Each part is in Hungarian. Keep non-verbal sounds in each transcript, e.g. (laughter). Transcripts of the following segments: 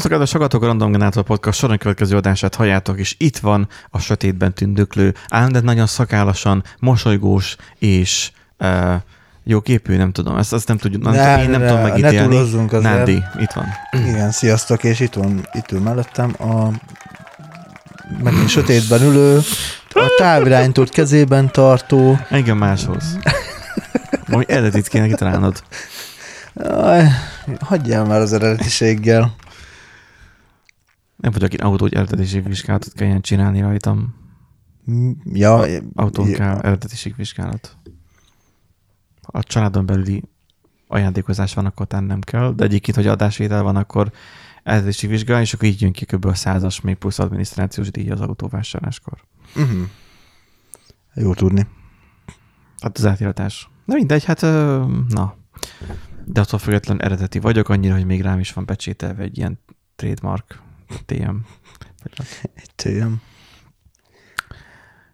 Szervusztok, a Random Generator Podcast soron következő adását halljátok, és itt van a sötétben tündöklő, ám de nagyon szakállasan, mosolygós és uh, jó képű, nem tudom, ezt, ezt nem tudjuk, nem, Ne, én nem ne, tudom ne megítélni. azért. Nádi, itt van. Igen, sziasztok, és itt van, itt ül mellettem a megint sötétben ülő, a távirányítót kezében tartó, Engem máshoz. Majd eredetit kéne kitalálnod. Aj, hagyjál már az eredetiséggel. Nem vagyok én autó, hogy eredetiség vizsgálatot kelljen csinálni rajtam. Ja, Autón ja, kell eredetiség vizsgálat. Ha a családon belüli ajándékozás van, akkor tán nem kell, de egyébként, hogy adásvétel van, akkor eredetiségi vizsgálat, és akkor így jön ki kb. a százas még plusz adminisztrációs díj az autóvásárláskor. Uh-huh. Jó tudni. Hát az átiratás. Na mindegy, hát na. De attól függetlenül eredeti vagyok, annyira, hogy még rám is van becsételve egy ilyen trademark TM. Egy tőjem.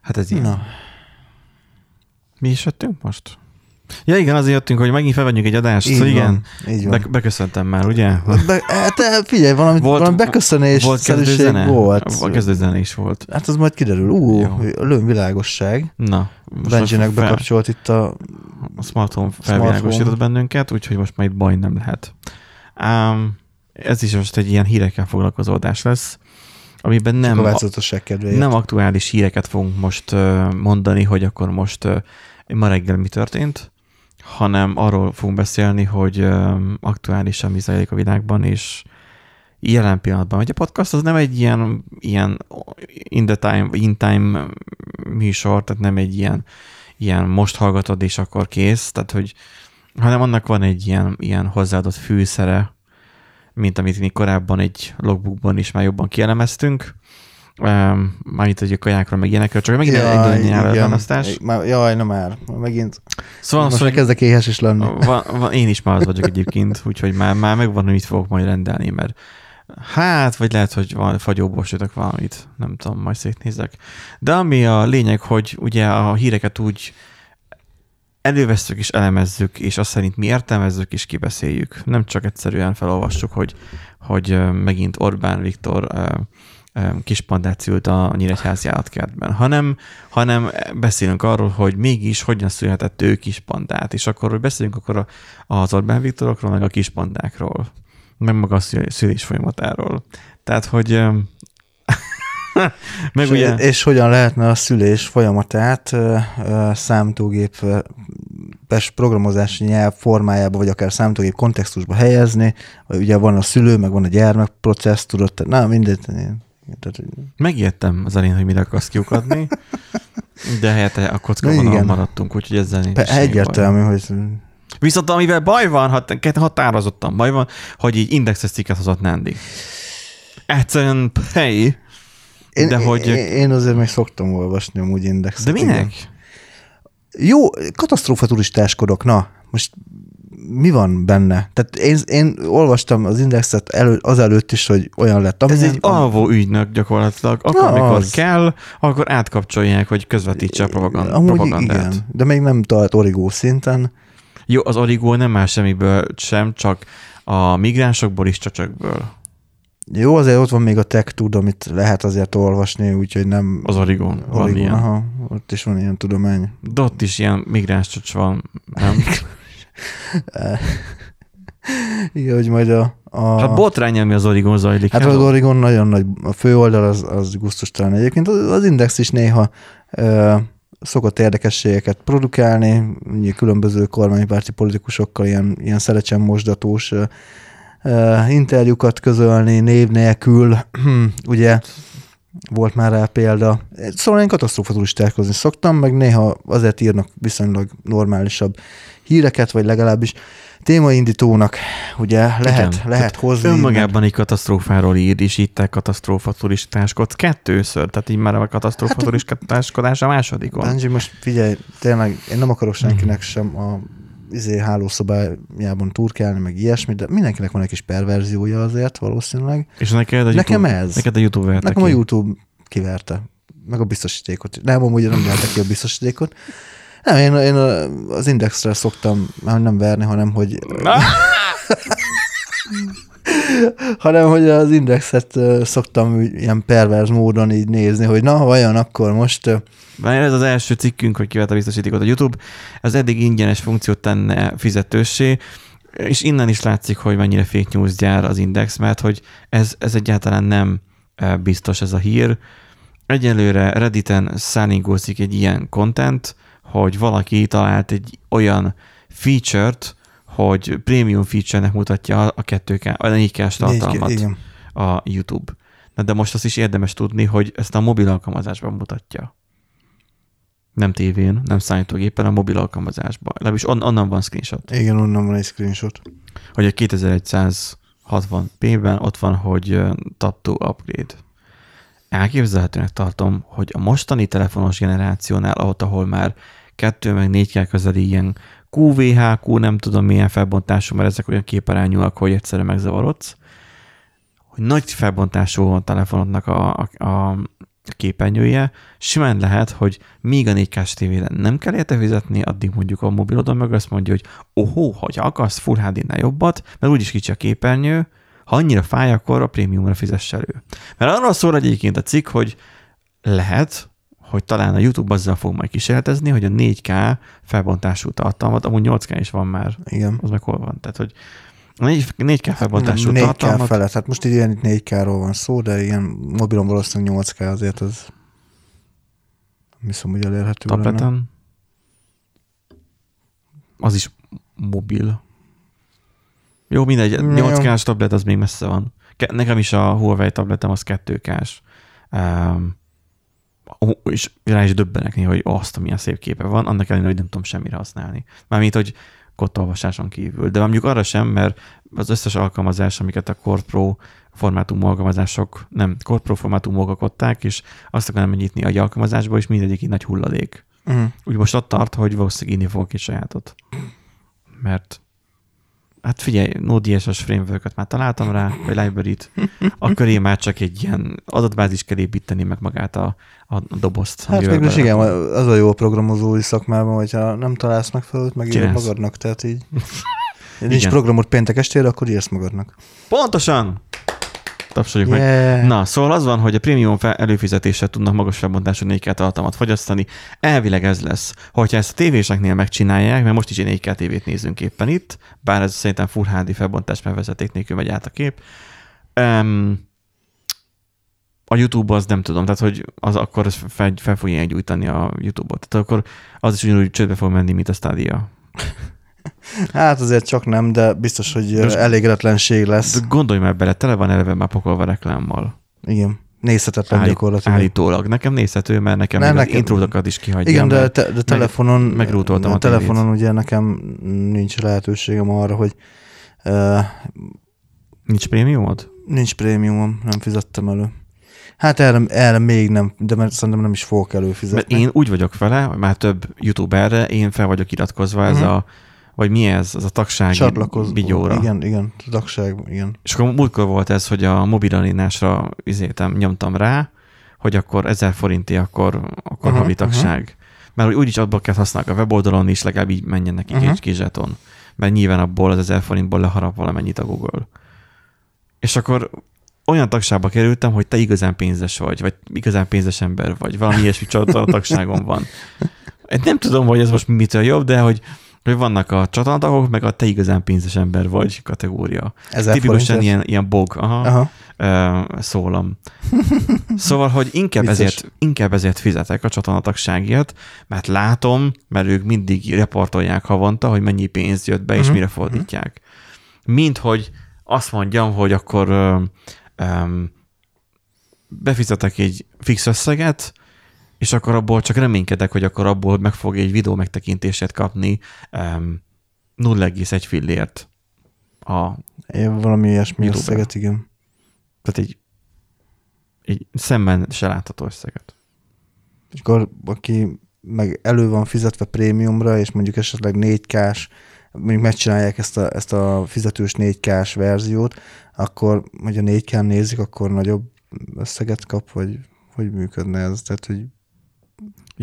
Hát ez ilyen. Na, Mi is jöttünk most? Ja igen, azért jöttünk, hogy megint felvegyünk egy adást. így szóval van, igen, így van. be, beköszöntem már, ugye? Be, hát te figyelj, valami, Volt- valami beköszönés volt kezdőzene? volt. A kezdőzene is volt. Hát az majd kiderül. Ú, Jó. lőn világosság. Na. Benjinek fel- bekapcsolt itt a... A smart home felvilágosított bennünket, úgyhogy most már itt baj nem lehet. Um, ez is most egy ilyen hírekkel foglalkozó adás lesz, amiben Nem, a nem aktuális híreket fogunk most mondani, hogy akkor most ma reggel mi történt, hanem arról fogunk beszélni, hogy aktuálisan mi zajlik a világban, és jelen pillanatban. Hogy a podcast az nem egy ilyen, ilyen in the time, in time műsor, tehát nem egy ilyen, ilyen most hallgatod, és akkor kész, tehát hogy hanem annak van egy ilyen, ilyen hozzáadott fűszere, mint amit mi korábban egy logbookban is már jobban kielemeztünk. Um, Mármint, hogy a kajákra meg ilyenekről, csak megint egy nagy nyelvválasztás. Már- Jaj, na már, megint. Szóval, Most szóval kezdek éhes is lenni. van, van, én is már az vagyok egyébként, úgyhogy már, már megvan, hogy mit fogok majd rendelni, mert hát, vagy lehet, hogy van fagyóból sütök valamit, nem tudom, majd szétnézek. De ami a lényeg, hogy ugye a híreket úgy elővesszük és elemezzük, és azt szerint mi értelmezzük és kibeszéljük. Nem csak egyszerűen felolvassuk, hogy, hogy megint Orbán Viktor kispandát szült a Nyíregyházi állatkertben, hanem, hanem beszélünk arról, hogy mégis hogyan született ő kispandát, és akkor hogy beszélünk akkor az Orbán Viktorokról, meg a kispandákról, meg maga a szül- szülés folyamatáról. Tehát, hogy (laughs) meg és, ugye... és hogyan lehetne a szülés folyamatát számítógépes programozási nyelv formájába, vagy akár számítógép kontextusba helyezni. Ugye van a szülő, meg van a gyermek processz, tudod, na mindegy. Tehát, Megijedtem az elén, hogy mire akarsz kiukadni, de helyette a kocka Na vonalon igen. maradtunk, úgyhogy ezzel nincs pe- semmi baj. egyértelmű, hogy Viszont amivel baj van, hat, határozottan baj van, hogy így indexes cikket hozott Nandi. Egyszerűen pay, én, de hogy... én, azért még szoktam olvasni amúgy indexet. de minek? igen. Jó, katasztrófa turistáskodok, na, most mi van benne? Tehát én, én olvastam az indexet elő, azelőtt is, hogy olyan lett. Ez amilyen- egy alvó ügynök gyakorlatilag. Akkor, Na, amikor az. kell, akkor átkapcsolják, hogy közvetítse a propagand, Amúgy propagandát. igen, de még nem tart origó szinten. Jó, az origó nem más semmiből sem, csak a migránsokból is csöcsökből. Jó, azért ott van még a tech tud, amit lehet azért olvasni, úgyhogy nem... Az origón van Origón, ilyen. aha, ott is van ilyen tudomány. De ott is ilyen migráns csöcs van, nem? (laughs) Igen, hogy majd a... a Hát botrány, ami az origón zajlik. Hát az Oregon nagyon nagy, a főoldal az, az gusztustalan egyébként. Az, Index is néha ö, szokott érdekességeket produkálni, ugye különböző kormánypárti politikusokkal ilyen, ilyen szerecsen mosdatós interjúkat közölni név nélkül, (clears throat) ugye volt már rá példa. Szóval én katasztrófa turistákozni szoktam, meg néha azért írnak viszonylag normálisabb híreket, vagy legalábbis témaindítónak, ugye lehet, Igen. lehet hozni. Önmagában egy katasztrófáról ír, és itt te katasztrófa turistáskodsz kettőször, tehát így már a katasztrófa Hát- turistáskodás a másodikon. Benji, most figyelj, tényleg én nem akarok Mhm. senkinek sem a izé hálószobájában turkálni, meg ilyesmi, de mindenkinek van egy kis perverziója azért valószínűleg. És neked a Nekem YouTube, ez. Neked a YouTube verte Nekem a ki. YouTube kiverte, meg a biztosítékot. Nem, amúgy nem verte ki a biztosítékot. Nem, én, én az Indexre szoktam nem verni, hanem hogy (laughs) hanem hogy az indexet szoktam ilyen perverz módon így nézni, hogy na, vajon akkor most... Mert ez az első cikkünk, hogy kivet a biztosítékot a YouTube, ez eddig ingyenes funkciót tenne fizetőssé, és innen is látszik, hogy mennyire fake news gyár az Index, mert hogy ez, ez egyáltalán nem biztos ez a hír. Egyelőre Redditen szállingózik egy ilyen content, hogy valaki talált egy olyan feature-t, hogy premium feature-nek mutatja a 2K, a 4K-s tartalmat igen. a YouTube. Na de most azt is érdemes tudni, hogy ezt a mobil alkalmazásban mutatja. Nem tévén, nem számítógépen, a mobil alkalmazásban. Legalábbis on, onnan van screenshot. Igen, onnan van egy screenshot. Hogy a 2160p-ben ott van, hogy tap to upgrade. Elképzelhetőnek tartom, hogy a mostani telefonos generációnál, ott, ahol már 2 meg 4K közeli ilyen QVHQ, nem tudom milyen felbontású, mert ezek olyan képarányúak, hogy egyszerűen megzavarodsz, hogy nagy felbontású telefonodnak a, a, a, a képernyője, simán lehet, hogy míg a 4K-s tévére nem kell érte fizetni, addig mondjuk a mobilodon meg azt mondja, hogy ohó, hogy akarsz Full HD-nál jobbat, mert úgyis kicsi a képernyő, ha annyira fáj, akkor a prémiumra fizess elő. Mert arról szól egyébként a cikk, hogy lehet, hogy talán a YouTube azzal fog majd kísérletezni, hogy a 4K felbontású tartalmat, amúgy 8K is van már, Igen. az meg hol van. Tehát, hogy a 4, 4K felbontású 4K tartalmat, felett. Hát most így ilyen itt 4K-ról van szó, de ilyen mobilon valószínűleg 8K azért az hiszem, hogy elérhető lenne. tableten, az is mobil. Jó, mindegy, Jó. 8K-s tablet az még messze van. Ke- Nekem is a Huawei tabletem az 2K-s. Um, és rá is döbbenek néha, hogy azt, milyen szép képe van, annak ellenére, hogy nem tudom semmire használni. Mármint, hogy kottolvasáson kívül. De mondjuk arra sem, mert az összes alkalmazás, amiket a Core Pro formátumú alkalmazások, nem, Core Pro formátumú alkották, és azt akarom nyitni egy alkalmazásba, és mindegyik így nagy hulladék. Uh-huh. Úgy most ott tart, hogy valószínűleg írni fogok egy sajátot. Mert hát figyelj, Node.js-es framework már találtam rá, vagy library-t, akkor én már csak egy ilyen adatbázis kell építeni, meg magát a, a dobozt. Hát végül is igen, az a jó a programozói szakmában, hogyha nem találsz megfelelőt, megírod magadnak, tehát így. (laughs) Nincs programot péntek estére, akkor írsz magadnak. Pontosan! Tapsoljuk meg. Yeah. Na, szóval az van, hogy a prémium előfizetéssel tudnak magas felbontású 4K tartalmat fogyasztani. Elvileg ez lesz. Hogyha ezt a tévéseknél megcsinálják, mert most is egy 4K tévét nézünk éppen itt, bár ez szerintem Full HD felbontás, mert vezeték nélkül megy át a kép. Um, a YouTube az nem tudom, tehát hogy az akkor fel, fel fogja gyújtani a YouTube-ot. Tehát akkor az is ugyanúgy csődbe fog menni, mint a Stadia. Hát azért csak nem, de biztos, hogy Most- elégedetlenség lesz. De gondolj már bele, tele van eleve már pakolva reklámmal. Igen. Nézhetetlen Állít- gyakorlatilag. Állítólag. Nekem nézhető, mert nekem Ne, nekem- intrótokat is kihagyja. Igen, de, mert te, de telefonon, megrútoltam a a telefonon ugye nekem nincs lehetőségem arra, hogy uh, Nincs prémiumod? nincs prémiumom, nem fizettem elő. Hát erre, erre még nem, de mert szerintem nem is fogok Mert előfizetni. én úgy vagyok vele, már több youtuberre, én fel vagyok iratkozva ez Mhm. a, vagy mi ez, az a tagsági Csatlakozó. bigyóra. Igen, igen, tagság, igen. És akkor múltkor volt ez, hogy a mobilarénásra izéltem, nyomtam rá, hogy akkor 1000 forinti, akkor, akkor Aha, havi tagság. Mert hogy úgyis abból kell használni a weboldalon is, legalább így menjen nekik Aha. egy kis zseton. Mert nyilván abból az 1000 forintból leharap valamennyit a Google. És akkor olyan tagságba kerültem, hogy te igazán pénzes vagy, vagy igazán pénzes ember vagy, valami ilyesmi tagságom van. (laughs) Hát Nem tudom, hogy ez most mitől jobb, de hogy, hogy vannak a csatornatagok, meg a te igazán pénzes ember vagy kategória. Ezer Tipikusan ilyen, ilyen bog, aha, Aha. ö, szólam. (laughs) Szóval, hogy inkább Vicces. ezért, inkább ezért fizetek a csatornatagságért, mert látom, mert ők mindig reportolják havonta, hogy mennyi pénz jött be, és Mhm, mire fordítják. Mint hogy azt mondjam, hogy akkor ö, ö, befizetek egy fix összeget, és akkor abból csak reménykedek, hogy akkor abból meg fog egy videó megtekintését kapni um, 0,1 fillért. A, Én valami ilyesmi YouTube-ra. összeget, igen. tehát egy, egy szemben se látható összeget. És akkor aki meg elő van fizetve prémiumra, és mondjuk esetleg 4K-s, mondjuk megcsinálják ezt a, ezt a fizetős 4K-s verziót, akkor, hogy a 4K nézik, akkor nagyobb összeget kap, vagy hogy működne ez? Tehát, hogy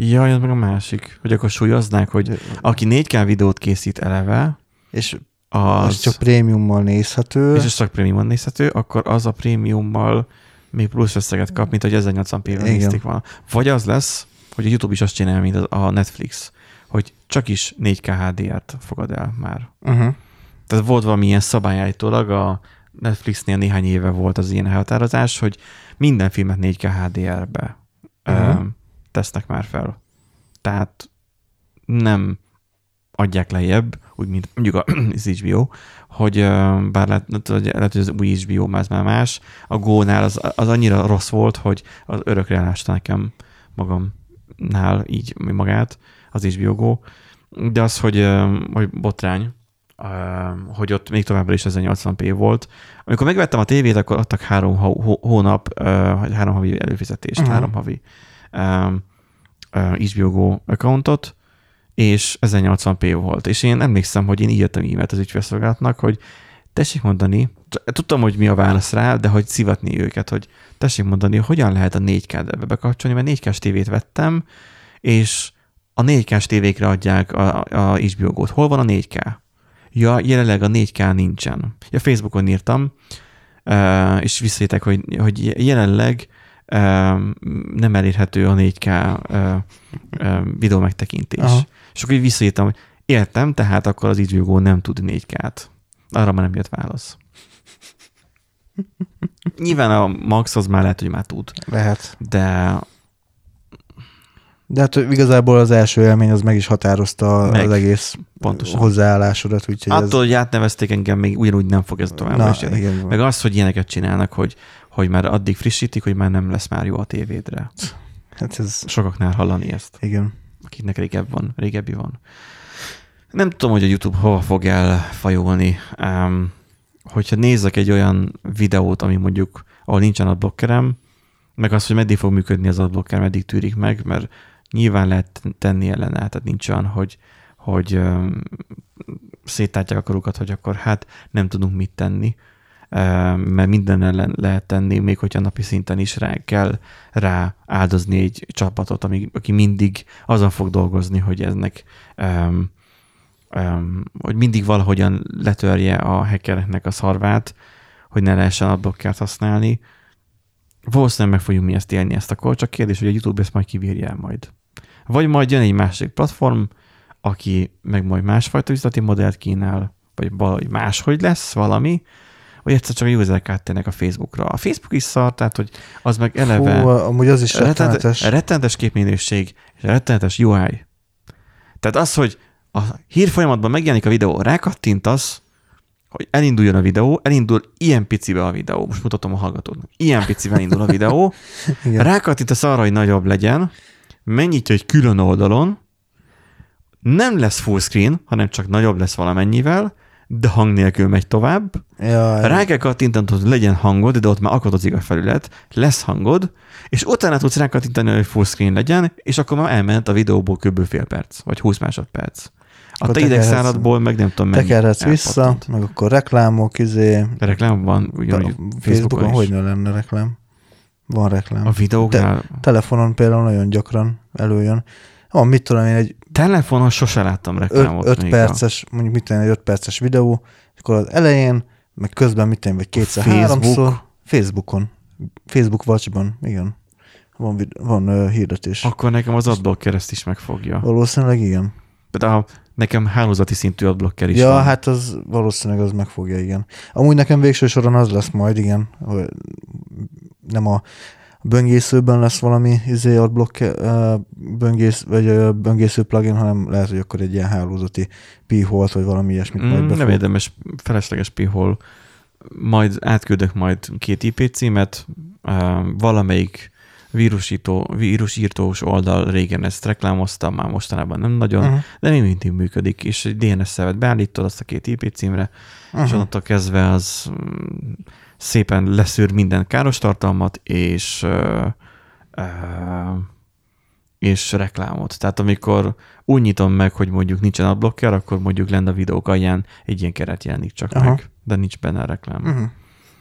Jaj, ez meg a másik, hogy akkor súlyoznák, hogy aki 4K videót készít eleve, és az, Az csak prémiummal nézhető. és ez csak prémiumon nézhető, akkor az a prémiummal még plusz összeget kap, mint hogy 1080p-vel Igen. nézték volna. Vagy az lesz, hogy a YouTube is azt csinálja, mint az- a Netflix, hogy csak is 4K HDR-t fogad el már. Uh-huh. Tehát volt valamilyen szabályállítólag, a Netflixnél néhány éve volt az ilyen elhatározás, hogy minden filmet 4K HDR-be Mhm. uh-huh. Tesznek már fel. Tehát nem adják lejjebb, úgy, mint mondjuk a- (clears throat) az HBO, hogy bár lehet, lehet, hogy az új HBO már, már más, a Go-nál az, az annyira rossz volt, hogy az örökre elásta nekem magamnál így magát, az HBO Go, de az, hogy, hogy botrány, hogy ott még továbbra is 1080p volt. Amikor megvettem a tévét, akkor adtak három hó- hó- hónap, három havi előfizetést, Mhm. három havi ö, ö, HBO Go accountot, és 1080p volt. És én emlékszem, hogy én írtam e-mailt az ügyfélszolgálatnak, hogy tessék mondani, tudtam, hogy mi a válasz rá, de hogy szivatni őket, hogy tessék mondani, hogyan lehet a 4K-t ebbe bekapcsolni, mert 4K-s tévét vettem, és a 4K-s tévékre adják a, a HBO. Hol van a 4K? Ja, jelenleg a 4K nincsen. Ja, Facebookon írtam, uh, és visszajöttek, hogy, hogy jelenleg uh, nem elérhető a 4K uh, uh, videó megtekintés. Aha. És akkor így visszaírtam, hogy értem, tehát akkor az Go nem tud 4K-t. Arra már nem jött válasz. Nyilván a Max az már lehet, hogy már tud, Lehet. de De hát igazából az első élmény az meg is határozta Meg. az egész pontosan. hozzáállásodat, úgyhogy ez... Attól, hogy átnevezték engem, még ugyanúgy nem fog ez tovább Na, jönni. igen. Meg az, hogy ilyeneket csinálnak, hogy, hogy már addig frissítik, hogy már nem lesz már jó a tévédre. Hát ez, Sokaknál hallani ezt, igen. akiknek régebb van, régebbi van. Nem tudom, hogy a YouTube hova fog elfajulni. Um, hogyha nézek egy olyan videót, ami mondjuk, ahol nincsen adblockerem, meg az, hogy meddig fog működni az adblocker, meddig tűrik meg, mert nyilván lehet tenni ellene, tehát nincs olyan, hogy, hogy um, a karukat, hogy akkor hát nem tudunk mit tenni, mert minden ellen lehet tenni, még hogyha napi szinten is rá kell rá áldozni egy csapatot, ami, aki mindig azon fog dolgozni, hogy eznek um, hogy mindig valahogyan letörje a hackereknek a szarvát, hogy ne lehessen adblockert használni. Valószínűleg meg fogjuk mi ezt élni ezt akkor, csak kérdés, hogy a YouTube ezt majd kibírja el majd. Vagy majd jön egy másik platform, aki meg majd másfajta üzleti modellt kínál, vagy valahogy máshogy lesz valami, vagy egyszer csak a userek áttérnek a Facebookra. A Facebook is szar, tehát hogy az meg eleve... Fú, amúgy az is rettenetes. rettenetes, képminőség és rettenetes UI. Tehát az, hogy a hír folyamatban megjelenik a videó, rákattintasz, hogy elinduljon a videó, elindul ilyen picibe a videó, most mutatom a hallgatóknak, ilyen picivel indul a videó, (laughs) rákattintasz arra, hogy nagyobb legyen, megnyitja egy külön oldalon, nem lesz full screen, hanem csak nagyobb lesz valamennyivel, de hang nélkül megy tovább, Ja, rá kell kattintanod, hogy legyen hangod, de ott már akadozik a felület, lesz hangod, és utána tudsz rákattintani, hogy full screen legyen, és akkor már elment a videóból kb. fél perc, vagy 20 másodperc. A Akkor te idegszáradból meg nem tudom mennyi. tekerhetsz vissza, meg akkor reklámok, izé, De reklám van, ugyanúgy Facebookon, Facebookon is. hogy ne lenne reklám? Van reklám. A videóknál, Telefonon például nagyon gyakran előjön. Van, mit tudom én, egy telefonon sose láttam reklámot. 5 még perces, mondjuk mit tudom én, egy 5 perces videó, és akkor az elején, meg közben mit tudom én, vagy kétszer, Facebook. háromszor, Facebookon, Facebook Watchban, igen. Van, vid- van uh, hirdetés. A... Akkor nekem az adblocker ezt is megfogja. Valószínűleg igen. De a, nekem hálózati szintű adblocker is ja, van. hát az valószínűleg az megfogja, igen. Amúgy nekem végső soron az lesz majd, igen, hogy nem a böngészőben lesz valami izé adblock, böngész, vagy böngésző plugin, hanem lehet, hogy akkor egy ilyen hálózati p-holt, vagy valami ilyesmit majd Mm, befog. nem érdemes, felesleges pihol. Majd átküldök majd két IP címet, valamelyik vírusító, vírusírtós oldal régen ezt reklámozta, már mostanában nem nagyon, uh-huh. De még mindig működik, és egy DNS szervet beállítod azt a két IP címre, uh-huh. és Uh-huh. onnantól kezdve az mm, szépen leszűr minden káros tartalmat, és uh, uh, és reklámot. Tehát amikor úgy nyitom meg, hogy mondjuk nincsen adblocker, akkor mondjuk lenne a videók alján egy ilyen keret jelenik csak Aha. meg, de nincs benne a reklám. Uh-huh.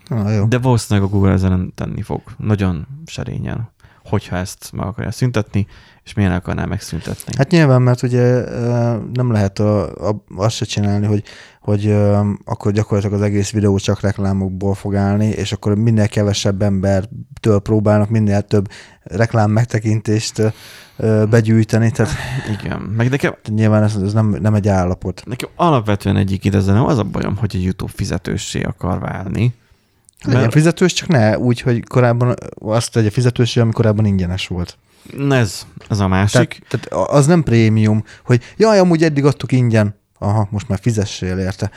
Na, jó. De valószínűleg a Google ezen tenni fog. Nagyon serényen. Hogyha ezt meg akarja szüntetni, és miért akarná megszüntetni. Hát nyilván, mert ugye nem lehet a, a, azt se csinálni, hogy, hogy akkor gyakorlatilag az egész videó csak reklámokból fog állni, és akkor minél kevesebb embertől próbálnak minél több reklám megtekintést ö, begyűjteni, tehát Igen. Meg nekem, nyilván ez, ez nem, nem egy állapot. nekem alapvetően egyik idezzel nem az a bajom, hogy a YouTube fizetőssé akar válni. Legyen Mert- fizetős, csak ne úgy, hogy korábban azt tegye fizetős, ami korábban ingyenes volt. Ez, ez a másik. Tehát, tehát az nem prémium, hogy jaj, amúgy eddig adtuk ingyen, aha, most már fizessél érte.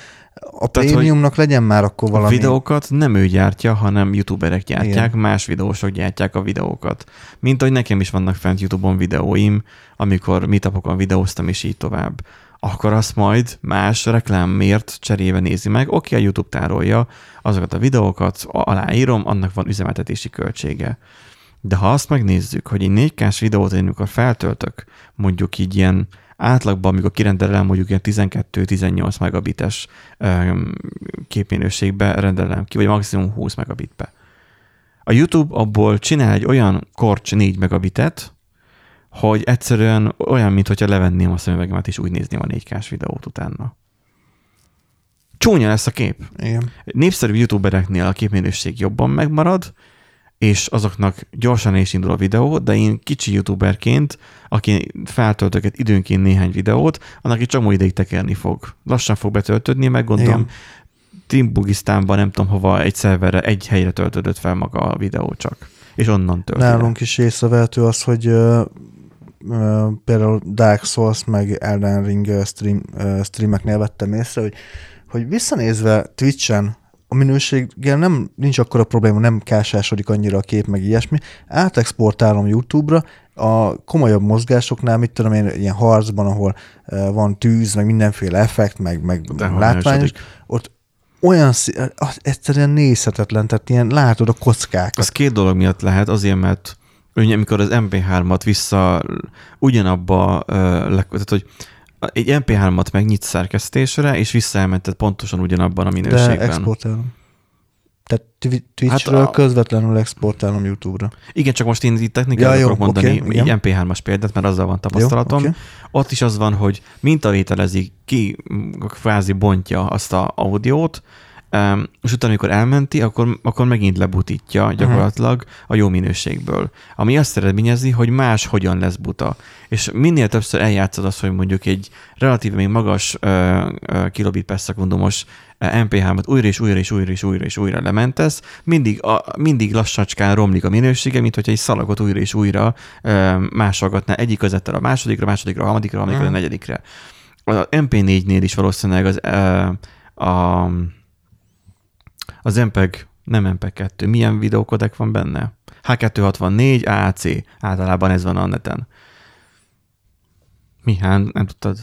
A Tehát, prémiumnak legyen már akkor A valami. videókat nem ő gyártja, hanem youtuberek gyártják, Igen. Más videósok gyártják a videókat. Mint ahogy nekem is vannak fent YouTube-on videóim, amikor meetupokon videóztam, és így tovább. Akkor azt majd más reklámért cserébe nézi meg. Oké, a YouTube tárolja azokat a videókat, aláírom, annak van üzemeltetési költsége. De ha azt megnézzük, hogy egy 4K-s videót, én amikor feltöltök, mondjuk így ilyen átlagban, amikor kirendelem mondjuk ilyen 12-18 megabites képminőségbe rendelem ki, vagy maximum 20 megabitbe. A YouTube abból csinál egy olyan korcs 4 megabitet, hogy egyszerűen olyan, mintha levenném a szemüvegemet, és úgy nézném a 4K-s videót utána. Csúnya lesz a kép. Igen. Népszerű youtubereknél a képminőség jobban megmarad, és azoknak gyorsan is indul a videó, de én kicsi youtuberként, aki feltöltök egy időnként néhány videót, annak egy csomó ideig tekerni fog. Lassan fog betöltődni, meg gondolom. Timbugisztánban nem tudom hova, egy szerverre, egy helyre töltődött fel maga a videó csak. És onnan le. Nálunk is észrevehető az, hogy például Dark Souls meg Elden Ring stream, streameknél vettem észre, hogy, hogy visszanézve Twitch-en a minőséggel nem, nincs akkora probléma, nem kásásodik annyira a kép, meg ilyesmi. Átexportálom YouTube-ra, a komolyabb mozgásoknál, mit tudom én, ilyen harcban, ahol van tűz, meg mindenféle effekt, meg, meg De látványos, ott olyan, szí- egyszerűen nézhetetlen, tehát ilyen látod a kockákat. Az két dolog miatt lehet, azért, mert ugye, amikor az MP3-at vissza ugyanabba, tehát, hogy egy MP3-at megnyit szerkesztésre, és visszaelmented pontosan ugyanabban a De minőségben. exportálom. Tehát Twi- Twitchről Hát hát a- közvetlenül exportálom YouTube-ra. Igen, csak most én itt technikát Ja, jó, akarok mondani, oké, egy igen. MP3-as példát, mert azzal van tapasztalatom. Jó, oké. Ott is az van, hogy mintavételezik ki, kvázi bontja azt a audiót, és utána, amikor elmenti, akkor, akkor megint lebutítja gyakorlatilag a jó minőségből. Ami azt eredményezi, hogy más hogyan lesz buta. És minél többször eljátszod azt, hogy mondjuk egy relatíve még magas kilobit per szekundumos ö, MP3-at újra és újra és újra és újra és újra lementesz, mindig, a, mindig lassacskán romlik a minősége, mint hogyha egy szalagot újra és újra ö, másolgatná egyik közettel a másodikra, másodikra, a harmadikra, harmadikra, a negyedikre. A MP4-nél is valószínűleg az, ö, a, az MPEG, nem MPEG 2, milyen videókodek van benne? H264, AAC, általában ez van a neten. Mi, hát nem tudtad?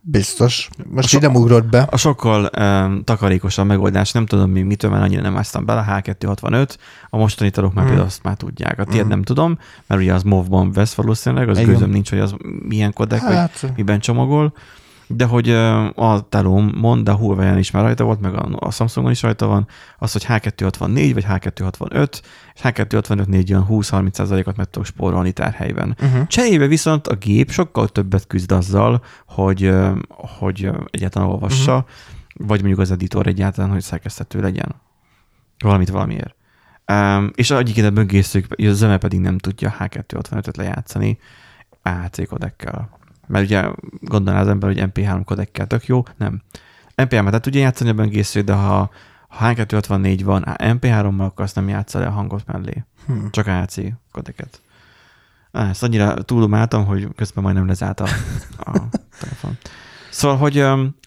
Biztos. Most So- ide ugrott be. A sokkal um, takarékosabb megoldás, nem tudom még mitől, mert annyira nem áztam bele, H265, a mostani tanúk már Mm. például azt már tudják. A tiéd Mm. nem tudom, mert ugye az MOV-ban vesz valószínűleg, az Igen. gőzöm nincs, hogy az milyen kodek, hát. vagy miben csomagol, de hogy a telóm mond, de a Huawei-en is már rajta volt, meg a, Samsungon is rajta van, az, hogy H264 vagy H265, és H265-nél olyan 20-30%-ot meg tudok spórolni tárhelyben. uh-huh. Cserébe viszont a gép sokkal többet küzd azzal, hogy, hogy egyáltalán olvassa, uh-huh. vagy mondjuk az editor egyáltalán, hogy szerkeszthető legyen. Valamit valamiért. Um, és egyébként a böngészők, a zöme pedig nem tudja H265-öt lejátszani AAC kodekkel. Mert ugye gondolná az ember, hogy MP3 kodekkel tök jó, nem. MP3-et le tudja játszani a böngésző, de ha, ha H264 van MP3-mal, akkor azt nem játsza le a hangot mellé. Hm. Csak AC kodeket. Á, Ezt annyira túlomáltam, hogy közben majdnem lezárt a, a (laughs) telefon. Szóval, hogy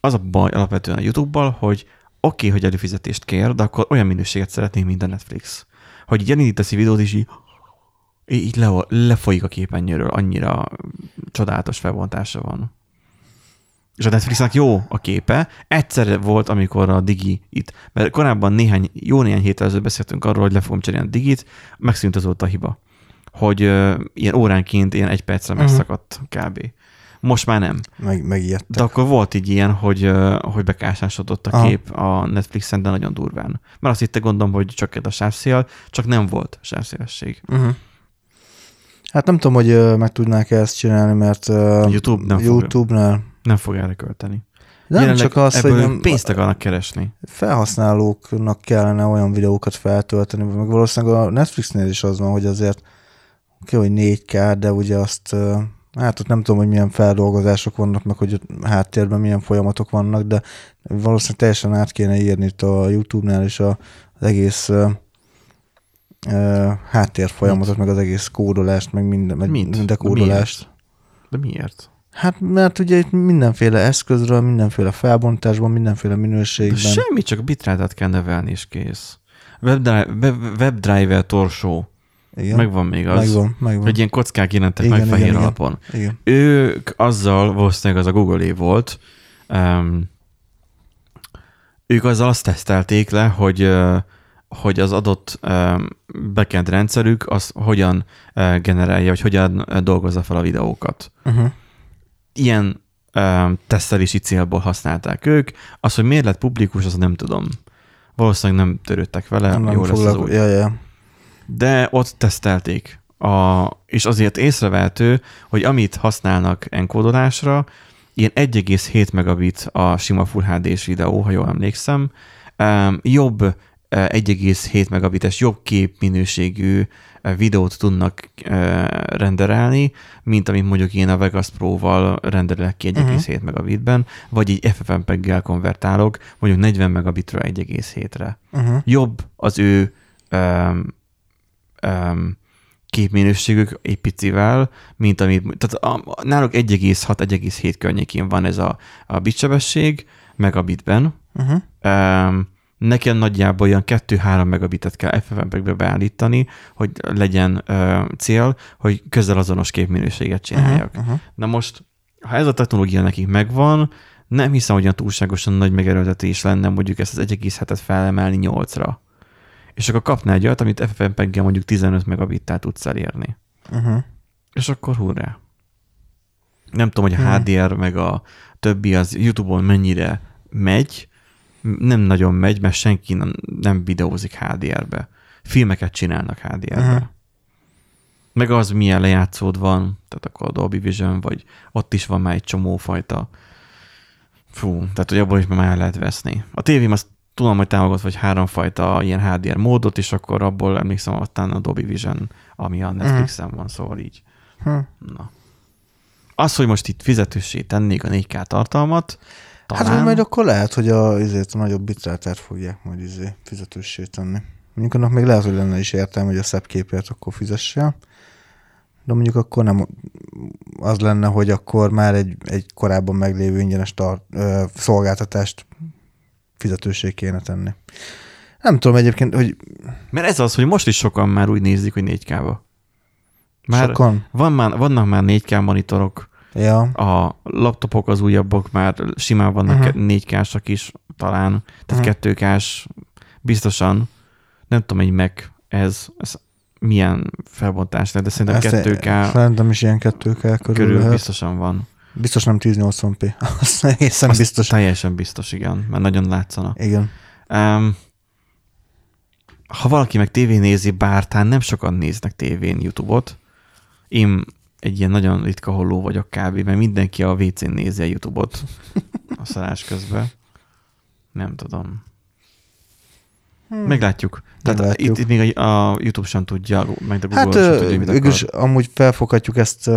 az a baj alapvetően a YouTube-bal, hogy oké, okay, hogy előfizetést kér, de akkor olyan minőséget szeretnénk, mint a Netflix. Hogy így elindítasz egy videót, és így, így le, lefolyik a képernyőről, annyira csodálatos felbontása van. És a Netflixnek jó a képe. Egyszer volt, amikor a Digi itt, mert korábban néhány, jó néhány héttel ezelőtt beszéltünk arról, hogy le fogom cserélni a Digit, megszűnt azóta a hiba. Hogy uh, ilyen óránként ilyen egy percre Mhm. megszakadt kb. Most már nem. Meg, megijedtek. De akkor volt így ilyen, hogy, uh, hogy bekásásodott a Aha. kép a Netflixen, de nagyon durván. Mert azt hitte gondolom, hogy csak a sávszél, csak nem volt sávszélesség. Uh-huh. Hát nem tudom, hogy meg tudnák ezt csinálni, mert YouTube nem fog- YouTube-nál Nem fog erre költeni. nem Jelenleg csak az, hogy nem, pénzt akarnak keresni. felhasználóknak kellene olyan videókat feltölteni, meg valószínűleg a Netflixnél is az van, hogy azért oké, hogy 4K, de ugye azt, hát ott nem tudom, hogy milyen feldolgozások vannak, meg hogy háttérben milyen folyamatok vannak, de valószínűleg teljesen át kéne írni itt a YouTube-nál is a, az egész ö, háttérfolyamatot, meg az egész kódolást, meg minden, meg Mint? minden De kódolást. De miért? Hát mert ugye itt mindenféle eszközről, mindenféle felbontásban, mindenféle De minőségben. semmi, csak a bitrátát kell nevelni, és kész. WebDrive, web, WebDriver torsó. Igen. Megvan még az. megvan, megvan. Hogy ilyen kockák jelentek Igen, meg igen, fehér igen. alapon. Igen. Ők azzal, valószínűleg az a Google-é volt, um, ők azzal azt tesztelték le, hogy uh, hogy az adott backend rendszerük az hogyan generálja, vagy hogyan dolgozza fel a videókat. Uh-huh. Ilyen tesztelési célból használták ők. Az, hogy miért lett publikus, az nem tudom. Valószínűleg nem törődtek vele, Nem, nem jó lesz az úgy. ja, ja. De ott tesztelték. A, és azért észrevehető, hogy amit használnak enkódolásra, ilyen 1,7 megabit a sima Full HD-s videó, ha jól emlékszem, jobb 1,7 megabites, jobb képminőségű videót tudnak renderelni, mint amit mondjuk én a Vegas Pro-val renderelek ki 1,7 megabitben, vagy egy FFmpeg-gel konvertálok, mondjuk 40 megabitről 1,7-re Uh-huh. jobb az ő um, um, képminőségük egy picivel, mint amit, tehát a, náluk 1,6-1,7 környékén van ez a, a bitsebesség megabitben. Uh-huh. Um, nekem nagyjából olyan 2-3 megabitet kell FFmpeg-be beállítani, hogy legyen uh, cél, hogy közel azonos képminőséget csináljak. Uh-huh. Uh-huh. Na most, ha ez a technológia nekik megvan, nem hiszem, hogy olyan túlságosan nagy megerőltetés lenne mondjuk ezt az 1,7-et felemelni 8-ra. És akkor kapnál egy olyat, amit FFmpeg-gel mondjuk 15 megabittel tudsz elérni. Uh-huh. És akkor hurrá. Nem tudom, hogy a Hmm. HDR meg a többi az YouTube-on mennyire megy, nem nagyon megy, mert senki nem, nem videózik HDR-be. Filmeket csinálnak HDR-be. Mhm. Meg az, milyen lejátszód van, tehát akkor a Dolby Vision, vagy ott is van már egy csomó fajta. Fú, tehát hogy abból is már lehet veszni. A tévém azt tudom, hogy támogat vagy háromfajta ilyen HDR módot, és akkor abból emlékszem, aztán a Dolby Vision, ami a Netflixen van, szóval így. Hm. Na. Az, hogy most itt fizetősé tennék a 4K tartalmat, talán... Hát majd akkor lehet, hogy a, ezért a nagyobb bitrátát fogják majd izé fizetőssé tenni. Mondjuk annak még lehet, hogy lenne is értelme, hogy a szebb képért akkor fizessél. De mondjuk akkor nem az lenne, hogy akkor már egy, egy korábban meglévő ingyenes tar- ö, szolgáltatást fizetősé kéne tenni. Nem tudom egyébként, hogy Mert ez az, hogy most is sokan már úgy nézik, hogy 4K-ba. Már sokan... van már, vannak már 4K monitorok, Ja, a laptopok az újabbak már simán vannak uh-huh. 4K-sak is talán, tehát uh-huh. 2K-s biztosan. Nem tudom, egy Mac ez, ez milyen felbontás lehet, de szerintem ezt 2K Szerintem is ilyen 2K körül, körül lehet. Biztos. biztosan van. biztos nem 1080p. (laughs) Azt egészen Azt biztos. Teljesen biztos, igen, mert nagyon látszana. Igen. Um, ha valaki meg tévén nézi, bár talán nem sokan néznek tévén YouTube-ot, én egy ilyen nagyon ritka holló vagyok kb., mert mindenki a WC-n nézi a YouTube-ot a (laughs) szarás közben. Nem tudom. Hmm. Meglátjuk. Tehát Meglátjuk. itt, itt még a, a YouTube sem tudja, meg a Google Hát sem tudja, mit akar. amúgy felfoghatjuk ezt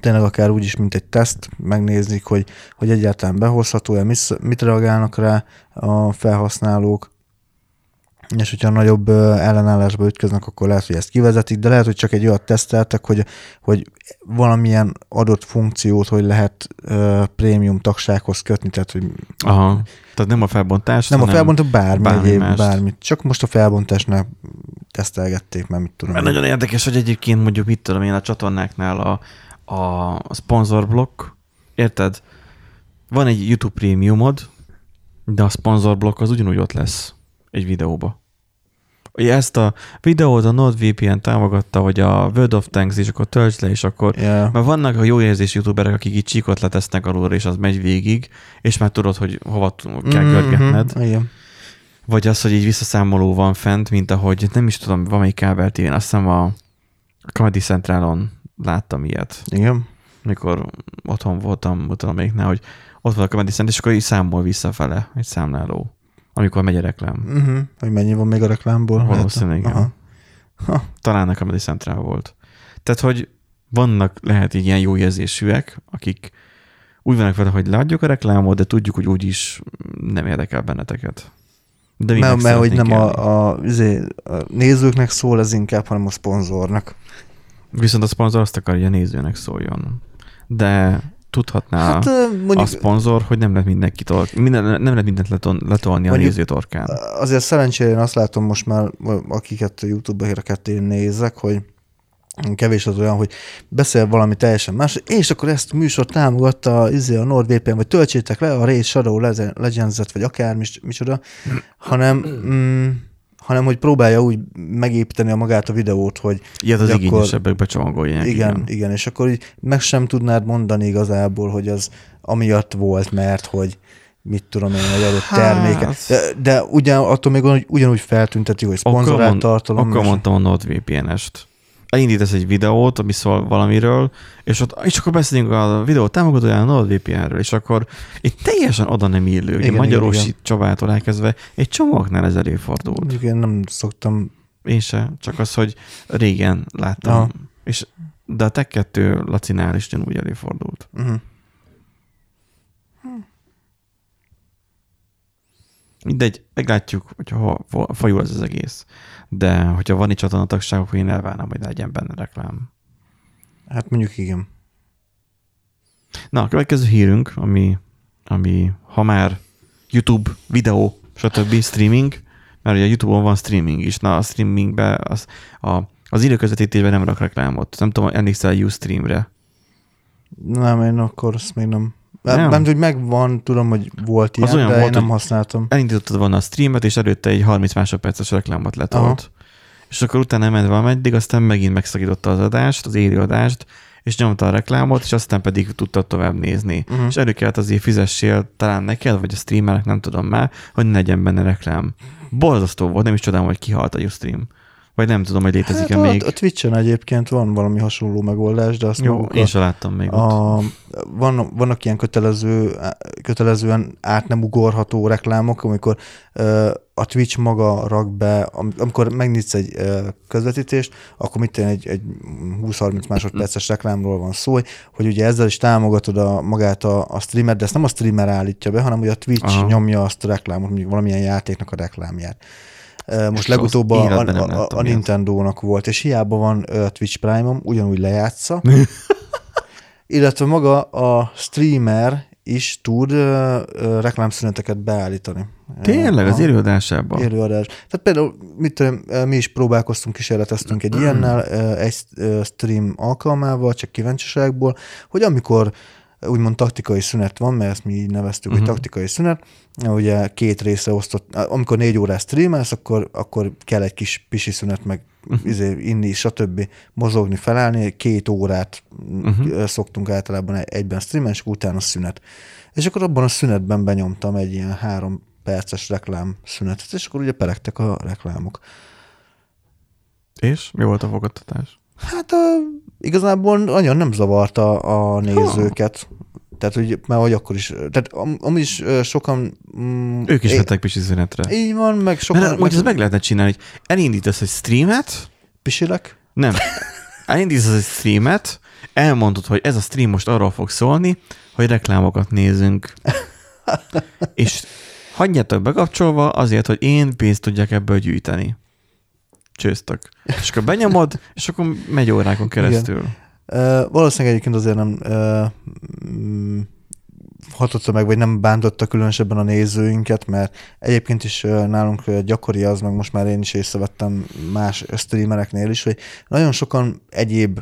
tényleg akár úgy is, mint egy teszt, megnézik, hogy, hogy egyáltalán behozható-e, mit, mit reagálnak rá a felhasználók, és hogyha nagyobb ö, ellenállásba ütköznek, akkor lehet, hogy ezt kivezetik, de lehet, hogy csak egy olyat teszteltek, hogy, hogy valamilyen adott funkciót, hogy lehet uh, prémium tagsághoz kötni, tehát hogy Aha. Tehát nem a felbontás, nem a felbontó bármi, bármi egyéb, bármit. Csak most a felbontásnál tesztelgették, mert mit tudom. Mert én. nagyon érdekes, hogy egyébként mondjuk mit tudom én a csatornáknál a, a, a szponzorblokk, érted? Van egy YouTube prémiumod, de a szponzorblokk az ugyanúgy ott lesz egy videóba. Ugye ezt a videót a NordVPN támogatta, hogy a World of Tanks, és akkor töltsd le, és akkor Ja. mert vannak a jó érzés youtuberek, akik így csíkot letesznek alulra, és az megy végig, és már tudod, hogy hova kell Mhm, görgetned. Igen. Vagy az, hogy így visszaszámoló van fent, mint ahogy nem is tudom, valamelyik kábel tévén, azt hiszem a Comedy Centralon láttam ilyet, Igen. mikor otthon voltam, utána melyiknél, hogy ott van a Comedy Central, és akkor így számol visszafele egy számláló, amikor megy a reklám. Uh-huh. Hogy mennyi van még a reklámból? Valószínűleg, igen. Aha. Ha. Talán a Comedy Central volt. Tehát, hogy vannak lehet ilyen jó érzésűek, akik úgy vannak vele, hogy látjuk a reklámot, de tudjuk, hogy úgyis nem érdekel benneteket. De Mert, mert hogy nem élni. a, a, izé, a nézőknek szól ez inkább, hanem a szponzornak. Viszont a szponzor azt akarja, hogy a nézőnek szóljon. De tudhatná Hát mondjuk a szponzor, hogy nem lehet mindenki tor- minden, nem lehet mindent letol- letolni a Mondjuk- néző torkán. azért szerencsére én azt látom most már, akiket a YouTube-ba híreket én nézek, hogy kevés az olyan, hogy beszél valami teljesen más, és akkor ezt a műsort támogatta izé, a NordVPN, vagy töltsétek le a Raid Shadow Legends-et, vagy akár mis- micsoda, hanem, mm, hanem hogy próbálja úgy megépíteni a magát a videót, hogy Ilyet az akkor- igényesebbek becsomagolják. igen, igen, igen, és akkor így meg sem tudnád mondani igazából, hogy az amiatt volt, mert hogy mit tudom én, egy adott Hát. terméke. De, de ugyan, attól még ugyanúgy, ugyanúgy feltünteti, hogy szponzorált tartalom. Akkor mondtam a NordVPN-est. Elindítasz egy videót, ami szól valamiről, és, ott, és akkor beszélünk a videó támogatóján a NordVPN-ről, és akkor egy teljesen oda nem illő, ugye Igen, magyarosi igen, Csabától elkezdve, egy csomóknál ez előfordult. Én nem szoktam, Én se, csak az, hogy régen láttam. Aha. És, de a Tech 2 Lacinál is ugyanúgy előfordult. uh-huh. Mindegy, meglátjuk, hogyha hol, hol fajul ez az egész. De hogyha van egy csatornatagság, akkor én elvárnám, hogy legyen benne reklám. hát mondjuk igen. Na, a következő hírünk, ami, ami ha már YouTube, videó, stb. streaming, mert ugye a YouTube-on van streaming is, na a streamingben az, a, az időközvetítésben nem rak reklámot. Nem tudom, emlékszel a Ustream-re? Nem, én akkor azt még nem. Nem? Nem, hogy megvan, tudom, hogy volt ilyen, olyan de volt, én nem használtam. elindítottad volna a streamet, és előtte egy 30 másodperces reklámot letolt. Aha. És akkor utána ment valameddig, aztán megint megszakította az adást, az élő adást, és nyomta a reklámot, és aztán pedig tudtad tovább nézni. Uh-huh. És elő kellett azért fizessél talán neked, vagy a streamernek, nem tudom már, hogy ne legyen benne reklám. Borzasztó volt, nem is csodálom, hogy kihalt a Ustream. Vagy nem tudom, hogy létezik-e Hát még. a, a Twitch-en egyébként van valami hasonló megoldás, de azt Jó, én sem láttam még ott. a, van, vannak ilyen kötelező, kötelezően át nem ugorható reklámok, amikor a Twitch maga rak be, am- amikor megnyitsz egy közvetítést, akkor mit egy, egy 20-30 másodperces reklámról van szó, hogy ugye ezzel is támogatod a, magát a, a streamer, de ezt nem a streamer állítja be, hanem ugye a Twitch. Aha. nyomja azt a reklámot, mondjuk valamilyen játéknak a reklámját. Most legutóbb a, a, a, a. Nintendo-nak volt, és hiába van Twitch Prime-om, ugyanúgy lejátsza, (laughs) illetve maga a streamer is tud ö, ö, reklámszüneteket beállítani. Tényleg, az Aha. élőadásában? Élőadás. Tehát például mit tudom, mi is próbálkoztunk, kísérleteztünk egy (clears throat) ilyennel, egy stream alkalmával, csak kíváncsiságból, hogy amikor úgymond taktikai szünet van, mert ezt mi így neveztük, Mhm. hogy taktikai szünet, ugye két részre osztott, amikor négy órás streamelsz, akkor, akkor kell egy kis pisi szünet, meg Mhm. izé, inni, stb. mozogni, felállni, két órát Mhm. uh-huh. szoktunk általában egy- egyben streamelni, és utána szünet. És akkor abban a szünetben benyomtam egy ilyen három perces reklám szünetet, és akkor ugye peregtek a reklámok. És mi volt a fogadtatás? Hát a, igazából nagyon nem zavarta a nézőket. Tehát, hogy már hogy akkor is, tehát am, is sokan... Mm, Ők is vettek pisi szünetre. Így van, meg sokan... Mert hogy ezt meg lehetne csinálni, hogy elindítasz egy streamet, Pisilek? nem, elindítasz egy streamet, elmondod, hogy ez a stream most arról fog szólni, hogy reklámokat nézünk. (laughs) És hagyjátok bekapcsolva azért, hogy én pénzt tudjak ebből gyűjteni. Csőztök. És akkor benyomod, és akkor megy órákon keresztül. Uh, valószínűleg egyébként azért nem uh, mm, hatotta meg, vagy nem bántotta különösebben a nézőinket, mert egyébként is nálunk gyakori az, meg most már én is észrevettem más streamereknél is, hogy nagyon sokan egyéb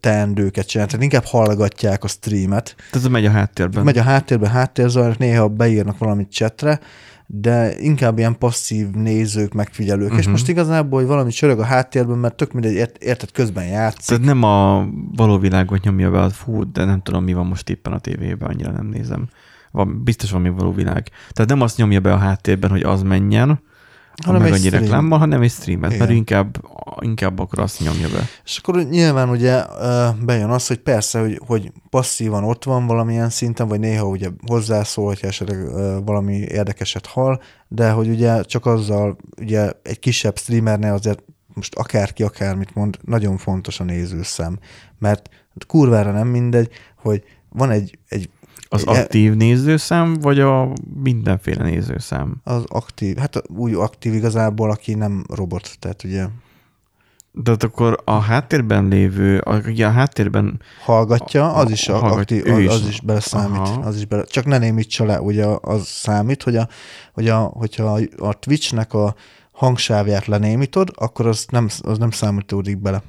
teendőket csinálnak, tehát inkább hallgatják a streamet, Tehát ez megy a háttérben. megy a háttérbe háttérzajnak, néha beírnak valamit csetre, de inkább ilyen passzív nézők, megfigyelők. Uh-huh. És Mhm. most igazából, hogy valami csörög a háttérben, mert tök mindegy, ért, érted, közben játszik. Tehát nem a való világot nyomja be fú, de nem tudom, mi van most éppen a tévében, annyira nem nézem. Van, biztos van még való világ. Tehát nem azt nyomja be a háttérben, hogy az menjen, hanem meg egy annyi stream. reklámmal, hanem egy streamet, mert Igen. inkább, inkább akkor azt nyomja be. És akkor nyilván ugye bejön az, hogy persze, hogy, hogy passzívan ott van valamilyen szinten, vagy néha ugye hozzászól, hogyha esetleg valami érdekeset hall, de hogy ugye csak azzal, ugye egy kisebb streamernél azért most akárki akármit mond, nagyon fontos a nézőszám, mert kurvára nem mindegy, hogy van egy, egy Az aktív nézőszám, vagy a mindenféle nézőszám? az aktív, hát úgy aktív igazából, aki nem robot, tehát ugye De akkor a háttérben lévő, aki a háttérben hallgatja, az is, a, Hallgatja, aktív, az, is. az is beleszámít. Aha. Az is bele, csak ne némítsa le, ugye az számít, hogy, a, hogy a, hogyha a Twitchnek a hangsávját lenémítod, akkor az nem, az nem számítódik bele.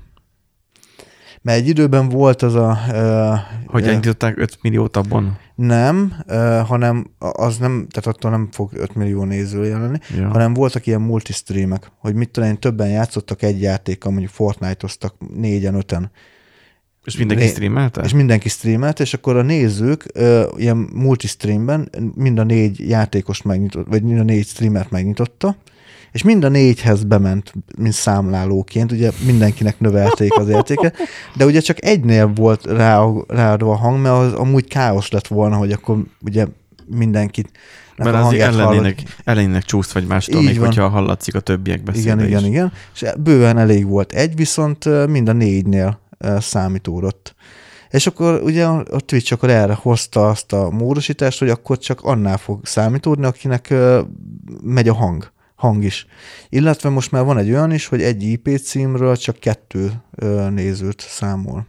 Mert egy időben volt az a... Uh, hogy elindították 5 milliót abban? Nem, uh, hanem az nem, tehát attól nem fog 5 millió néző jelenni, Ja. hanem voltak ilyen multistreamek, hogy mit tudom én, többen játszottak egy játékkal, mondjuk Fortnite-oztak négyen, öten, És mindenki Né- streamelte? és mindenki streamelt, és akkor a nézők ö, ilyen multistreamben mind a négy játékost megnyitott, vagy mind a négy streamert megnyitotta, és mind a négyhez bement, mint számlálóként, ugye mindenkinek növelték az értéket, de ugye csak egynél volt rá, ráadva a hang, mert az amúgy káosz lett volna, hogy akkor ugye mindenkit Mert a azért hangját hallod. ellenének, ellenének csúsz vagy mástól, Így még van. hogyha hallatszik a többiek beszéde Igen, igen, igen. És bőven elég volt egy, viszont mind a négynél számítódott. És akkor ugye a Twitch akkor erre hozta azt a módosítást, hogy akkor csak annál fog számítódni, akinek megy a hang, hang is. Illetve most már van egy olyan is, hogy egy IP címről csak kettő nézőt számol.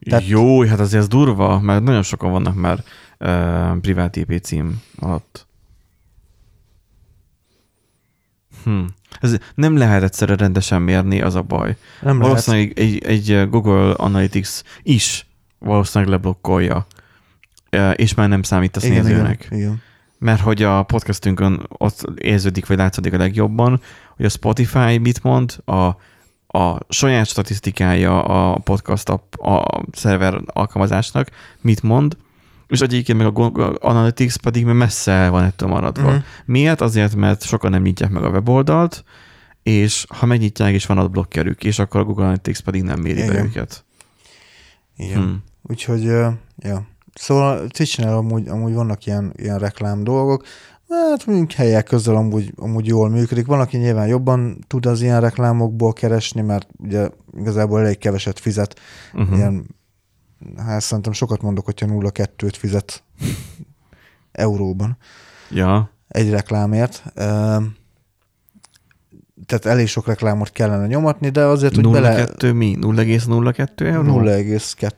Tehát- Jó, hát azért ez durva, mert nagyon sokan vannak már uh, privát IP cím alatt. Hm. Ez nem lehet egyszerre rendesen mérni, az a baj. Nem lehet. valószínűleg egy, egy Google Analytics is valószínűleg leblokkolja, és már nem számít a nézőnek. igen, igen. Mert hogy a podcastünkön ott érződik, vagy látszódik a legjobban, hogy a Spotify mit mond, a, a saját statisztikája a podcast app, a szerver alkalmazásnak mit mond, és egyébként meg a Google Analytics pedig messze el van ettől maradva. Mhm. Miért? Azért, mert sokan nem nyitják meg a weboldalt, és ha megnyitják, és van adblockerük, és akkor a Google Analytics pedig nem méri be Igen. őket. Igen. Hm. Úgyhogy, ö, ja. Szóval Twitch-nél amúgy, amúgy vannak ilyen, ilyen reklám dolgok, hát mondjuk helyek közül amúgy, amúgy jól működik. Van, aki nyilván jobban tud az ilyen reklámokból keresni, mert ugye igazából elég keveset fizet. Uh-huh. Ilyen, hát szerintem sokat mondok, hogyha 0,2-t fizet euróban Ja, egy reklámért. Tehát elég sok reklámot kellene nyomatni, de azért, hogy bele 0,2 mi? 0,02 euró? 0,2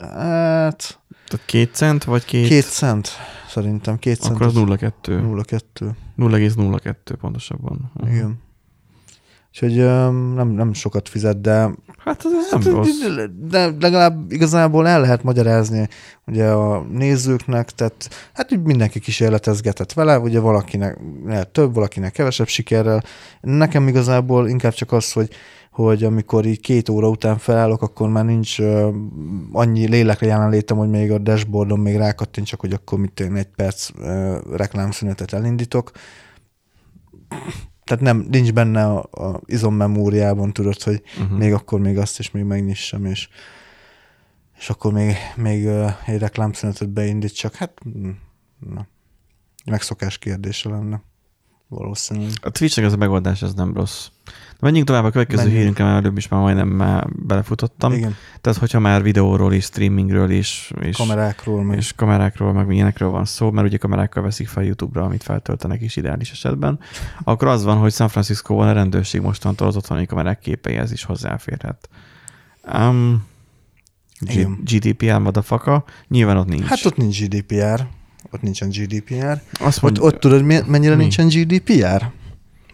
hát Tehát két cent, vagy két? két cent, szerintem két cent. Akkor az az 0,2. 0,2. 0,02 pontosabban. Uh-huh. Igen. Úgyhogy öm, nem, nem sokat fizet, de, Hát ez nem rossz. de legalább igazából el lehet magyarázni ugye a nézőknek, tehát hát úgy mindenki kísérletezgetett vele, ugye valakinek lehet több, valakinek kevesebb sikerrel. Nekem igazából inkább csak az, hogy hogy amikor így két óra után felállok, akkor már nincs uh, annyi lélekre jelenlétem, hogy még a dashboardon még rákattintsak, hogy akkor mit én egy perc uh, reklámszünetet elindítok. Tehát nem, nincs benne a, a izommemóriában, tudod, hogy Uh-huh. még akkor még azt is még megnyissam, és, és akkor még, még uh, egy reklámszünetet beindítsak. Hát, na, megszokás kérdése lenne. Valószínűleg. A Twitch-nek ez a megoldás, ez nem rossz. Menjünk tovább a következő Menjünk. hírünkre, mert előbb is már majdnem már belefutottam. Igen, Tehát, hogyha már videóról és streamingről is, és, kamerákról meg. és kamerákról, meg ilyenekről van szó, mert ugye kamerákkal veszik fel YouTube-ra, amit feltöltenek is ideális esetben, (laughs) akkor az van, hogy San Franciscóban a rendőrség mostantól az otthoni kamerák képeihez is hozzáférhet. Um, G-. GDPR motherfucker, nyilván ott nincs. Hát ott nincs GDPR. Ott nincsen GDPR. Azt Ott, mondja, ott tudod, mi- mennyire Mi? nincsen GDPR?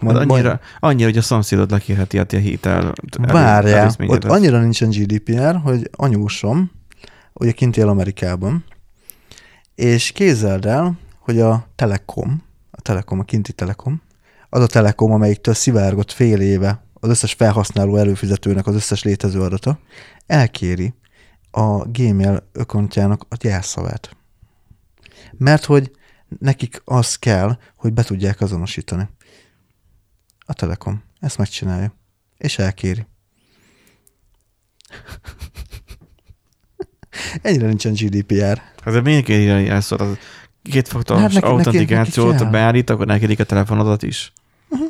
Hát annyira, annyira, hogy a szomszédod lekérheti a hitel Várjál, ott annyira nincsen GDPR, hogy anyósom, ugye kint él Amerikában, és kézeld el, hogy a Telekom, a Telekom, a kinti Telekom, az a Telekom, amelyiktől szivárgott fél éve az összes felhasználó előfizetőnek az összes létező adata, elkéri a Gmail ökontjának a jelszavát. Mert hogy nekik az kell, hogy be tudják azonosítani. A Telekom. Ezt megcsinálja. És elkéri. (laughs) Ennyire nincsen GDPR. Hát de miért kéri jelszót? Az kétfaktoros Hát neki- neki- autentikációt neki kell. beállít, akkor nekedik a telefonodat is? Mhm.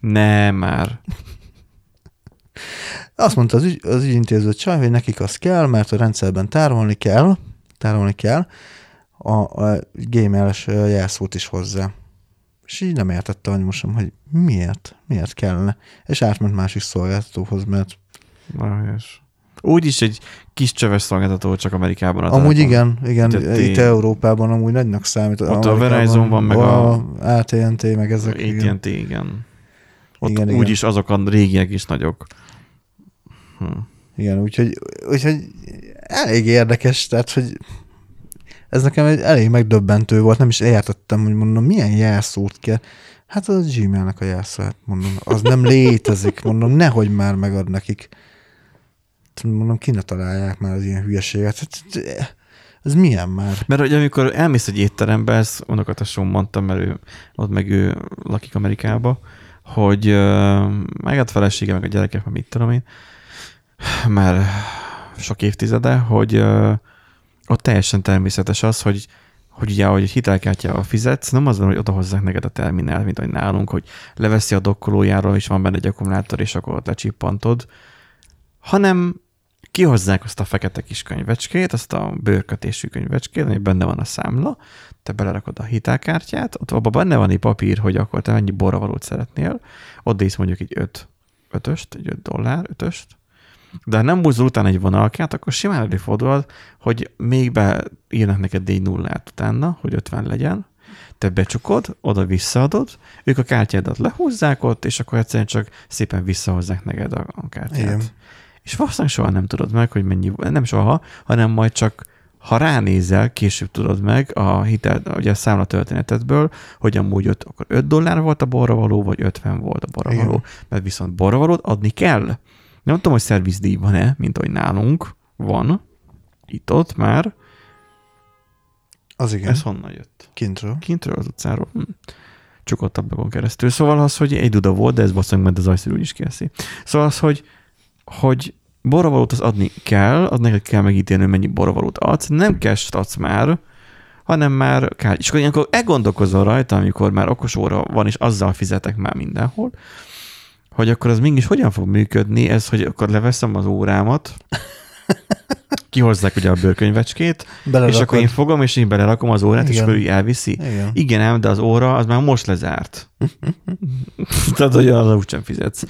Nem már. Azt mondta az, ügy, az ügyintéző csaj, hogy nekik az kell, mert a rendszerben tárolni kell, tárolni kell a, a gmail-es jelszót is hozzá. És így nem értette anyusom, hogy miért, miért kellene. És átment másik szolgáltatóhoz, mert Marhás. Úgyis egy kis csöves szolgáltató csak Amerikában a amúgy igen, igen, Itt- itt Európában amúgy nagynak számít. Ott a Verizon van, meg a- AT&T, meg ezek. igen. AT&T, igen. Ott Igen, igen. úgyis azok a régiek is nagyok. Hm. Igen, úgyhogy, úgyhogy elég érdekes, tehát, hogy ez nekem egy elég megdöbbentő volt, nem is értettem, hogy mondom, milyen jelszót kell. Hát az a Gmailnek a jelszót, mondom, az nem létezik, mondom, nehogy már megad nekik. Mondom, ki ne találják már az ilyen hülyeséget. Hát, Ez milyen már? Mert hogy amikor elmész egy étterembe, ezt unokatesóm mondta, mert ő, ott meg ő lakik Amerikába, hogy uh, meg a felesége, meg a gyerekek, meg mit tudom én, már sok évtizede, hogy uh, ott teljesen természetes az, hogy hogy ugye, ahogy hitelkártyával fizetsz, nem az van, hogy odahozzák neked a terminál, mint ahogy nálunk, hogy leveszi a dokkolójáról, és van benne egy akkumulátor, és akkor ott lecsippantod, hanem kihozzák azt a fekete kis könyvecskét, azt a bőrkötésű könyvecskét, ami benne van a számla, te belerakod a hitelkártyát, ott abban benne van egy papír, hogy akkor te mennyi borravalót szeretnél, odaísz mondjuk egy 5 ötöst, egy 5 dollár ötöst, de ha nem húzol utána egy vonalkát, akkor simán előfordulhat, hogy még beírnak neked egy nullát utána, hogy 50 legyen, te becsukod, oda visszaadod, ők a kártyádat lehúzzák ott, és akkor egyszerűen csak szépen visszahozzák neked a, a kártyát. Igen. És valószínűleg soha nem tudod meg, hogy mennyi, nem soha, hanem majd csak ha ránézel, később tudod meg a hitel, ugye a számla történetedből, hogy amúgy öt, akkor 5 dollár volt a borravaló, vagy 50 volt a borravaló. Igen. Mert viszont borravalót adni kell. Nem tudom, hogy szervizdíj van-e, mint hogy nálunk van. Itt-ott már. Az igen, Ez honnan jött? kintről. Kintről az utcáról. Hm. Csukott ablakon keresztül. Szóval az, hogy egy duda volt, de ez valószínűleg ment az ajszírű is kieszi. Szóval az, hogy, hogy borravalót az adni kell, az neked kell megítélni, hogy mennyi borravalót adsz. Nem cash adsz már, hanem már kár. És akkor ilyenkor elgondolkozol rajta, amikor már okos óra van, és azzal fizetek már mindenhol, hogy akkor az mégis hogyan fog működni, ez, hogy akkor leveszem az órámat, kihozzák ugye a bőrkönyvecskét, Belerakod. és akkor én fogom, és én belerakom az órát, és Igen. akkor ő elviszi. Igen. Igen, ám, de az óra az már most lezárt. (laughs) Tehát, hogy az úgysem fizetsz.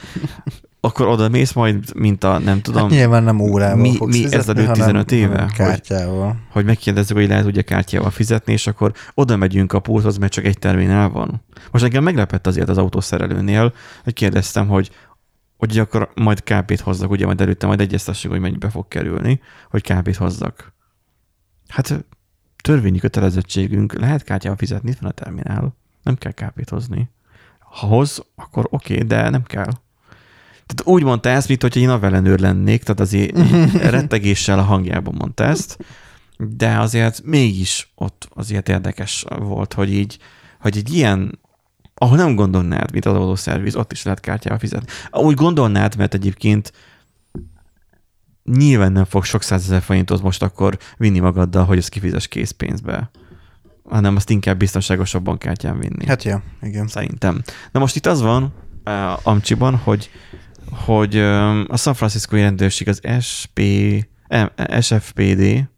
Akkor oda mész majd, mint a, nem tudom, Hát nyilván nem órával mi- fogsz mi ez fizetni, a 15 hanem- éve? hanem Hogy- Kártyával. hogy megkérdezzük, hogy lehet ugye kártyával fizetni, és akkor oda megyünk a pulthoz, mert csak egy terminál van. Most engem meglepett azért az autószerelőnél, hogy kérdeztem, hogy hogy akkor majd KP-t hozzak, ugye majd előtte majd egyeztessük, hogy mennyibe fog kerülni, hogy KP-t hozzak. Hát törvényi kötelezettségünk, lehet kártyával fizetni, itt van a terminál, nem kell KP-t hozni. Ha hoz, akkor oké, okay, de nem kell. Tehát úgy mondta ezt, mint hogy én a velenőr lennék, tehát azért (laughs) rettegéssel a hangjában mondta ezt, de azért mégis ott azért érdekes volt, hogy így, hogy egy ilyen, ahol nem gondolnád, mint az adószerviz, ott is lehet kártyával fizetni. Úgy gondolnád, mert egyébként nyilván nem fog sok százezer forintot most akkor vinni magaddal, hogy ezt kifizes készpénzbe, hanem azt inkább biztonságosabban kártyán vinni. Hát ja, igen. Szerintem. Na most itt az van uh, Amcsiban, hogy, hogy a San Francisco rendőrség az SP, SFPD,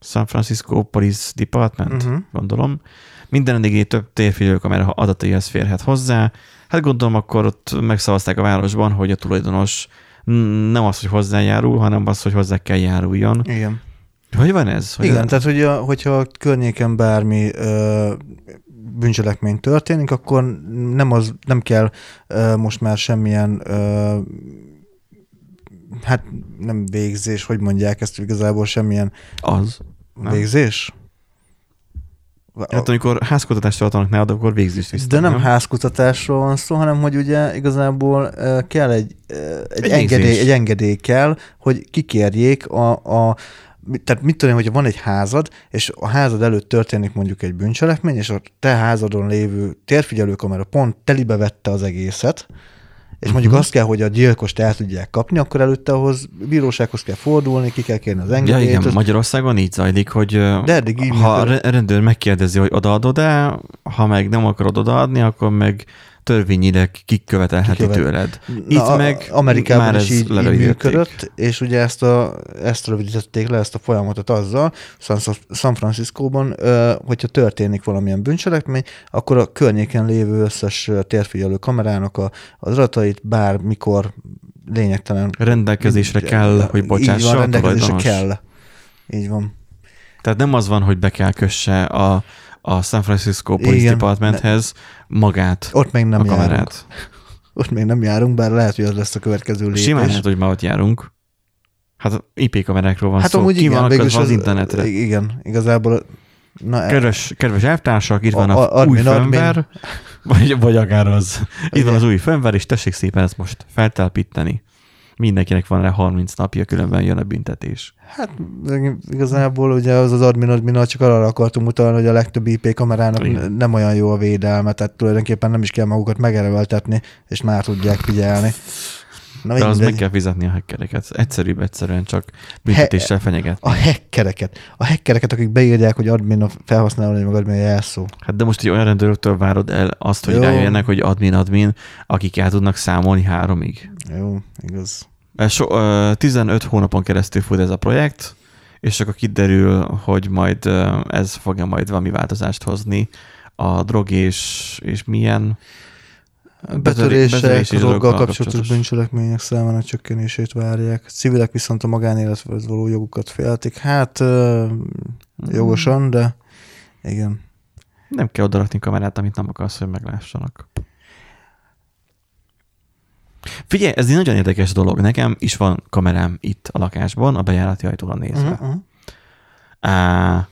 San Francisco Police Department, Uh-huh. gondolom, minden eddig több térfigyelőkamera adataihez férhet hozzá. Hát gondolom akkor ott megszavazták a városban, hogy a tulajdonos nem az, hogy hozzájárul, hanem az, hogy hozzá kell járuljon. Igen. Hogy van ez? Hogy Igen, tehát hogy a, hogyha a környéken bármi ö, bűncselekmény történik, akkor nem, az, nem kell ö, most már semmilyen ö, hát nem végzés, hogy mondják ezt igazából semmilyen Az. Nem. végzés? Hát amikor házkutatást tartanak nálad, akkor végzést visznek. De nem házkutatásról van szó, hanem hogy ugye igazából kell egy, egy, Egy engedély, egy engedély kell, hogy kikérjék a, a tehát mit tudom, hogyha van egy házad, és a házad előtt történik mondjuk egy bűncselekmény, és a te házadon lévő térfigyelőkamera pont telibe vette az egészet, és mondjuk Mhm. azt kell, hogy a gyilkost el tudják kapni, akkor előtte ahhoz bírósághoz kell fordulni, ki kell kérni az Ja, engedélyt. igen, az- Magyarországon így zajlik, hogy De eddig így ha a rendőr megkérdezi, hogy odaadod-e, ha meg nem akarod odaadni, akkor meg törvényileg kikövetelheti Kikövet- tőled. Itt meg Amerikában már is így, így működött, és ugye ezt, a, ezt rövidítették le, ezt a folyamatot azzal, San, San Franciscóban, hogyha történik valamilyen bűncselekmény, akkor a környéken lévő összes térfigyelő kamerának a, az adatait bármikor lényegtelen. Rendelkezésre kell, hogy Így bocsássa van, a rendelkezésre kell. Így van. Tehát nem az van, hogy be kell kösse a, a San Francisco Police Igen. Departmenthez magát, Ott még nem a járunk. kamerát. Ott még nem járunk, bár lehet, hogy az lesz a következő lépés. Simán lehet, hogy már ott járunk. Hát IP kamerákról van hát szó. amúgy Ki igen, van akadva az internetre. Igen, igazából na, Kedves, kedves elvtársak, itt van A- a, a- új firmware, vagy, vagy akár az. Itt van az új firmware, és tessék szépen ezt most feltelepíteni. Mindenkinek van rá 30 napja, különben jön a büntetés. Hát igazából ugye az az admin admin csak arra akartunk utalni, hogy a legtöbb IP kamerának Igen. nem olyan jó a védelme, tehát tulajdonképpen nem is kell magukat megerőltetni, és már tudják figyelni. Na, De az meg kell fizetni a hackereket. Egyszerűbb egyszerűen csak büntetéssel fenyeget. A hackereket. A hackereket, akik beírják, hogy admin a felhasználó, meg admin a jelszó. Hát de most egy olyan rendőröktől várod el azt, hogy Jó. rájöjjenek, hogy admin-admin, akik el tudnak számolni háromig. Jó, igaz. Ez So, ö, 15 hónapon keresztül fut ez a projekt, és akkor kiderül, hogy majd ez fogja majd valami változást hozni a drog és, és milyen Betörések, betörés és droggal kapcsolatos bűncselekmények számának csökkenését várják. Civilek viszont a magánélethez való jogukat féltik. Hát ö, jogosan, de igen. Nem kell odarakni kamerát, amit nem akarsz, hogy meglássanak. Figyelj, ez egy nagyon érdekes dolog. Nekem is van kamerám itt a lakásban, a bejárati ajtóra nézve. Uh-huh. uh-huh. Á,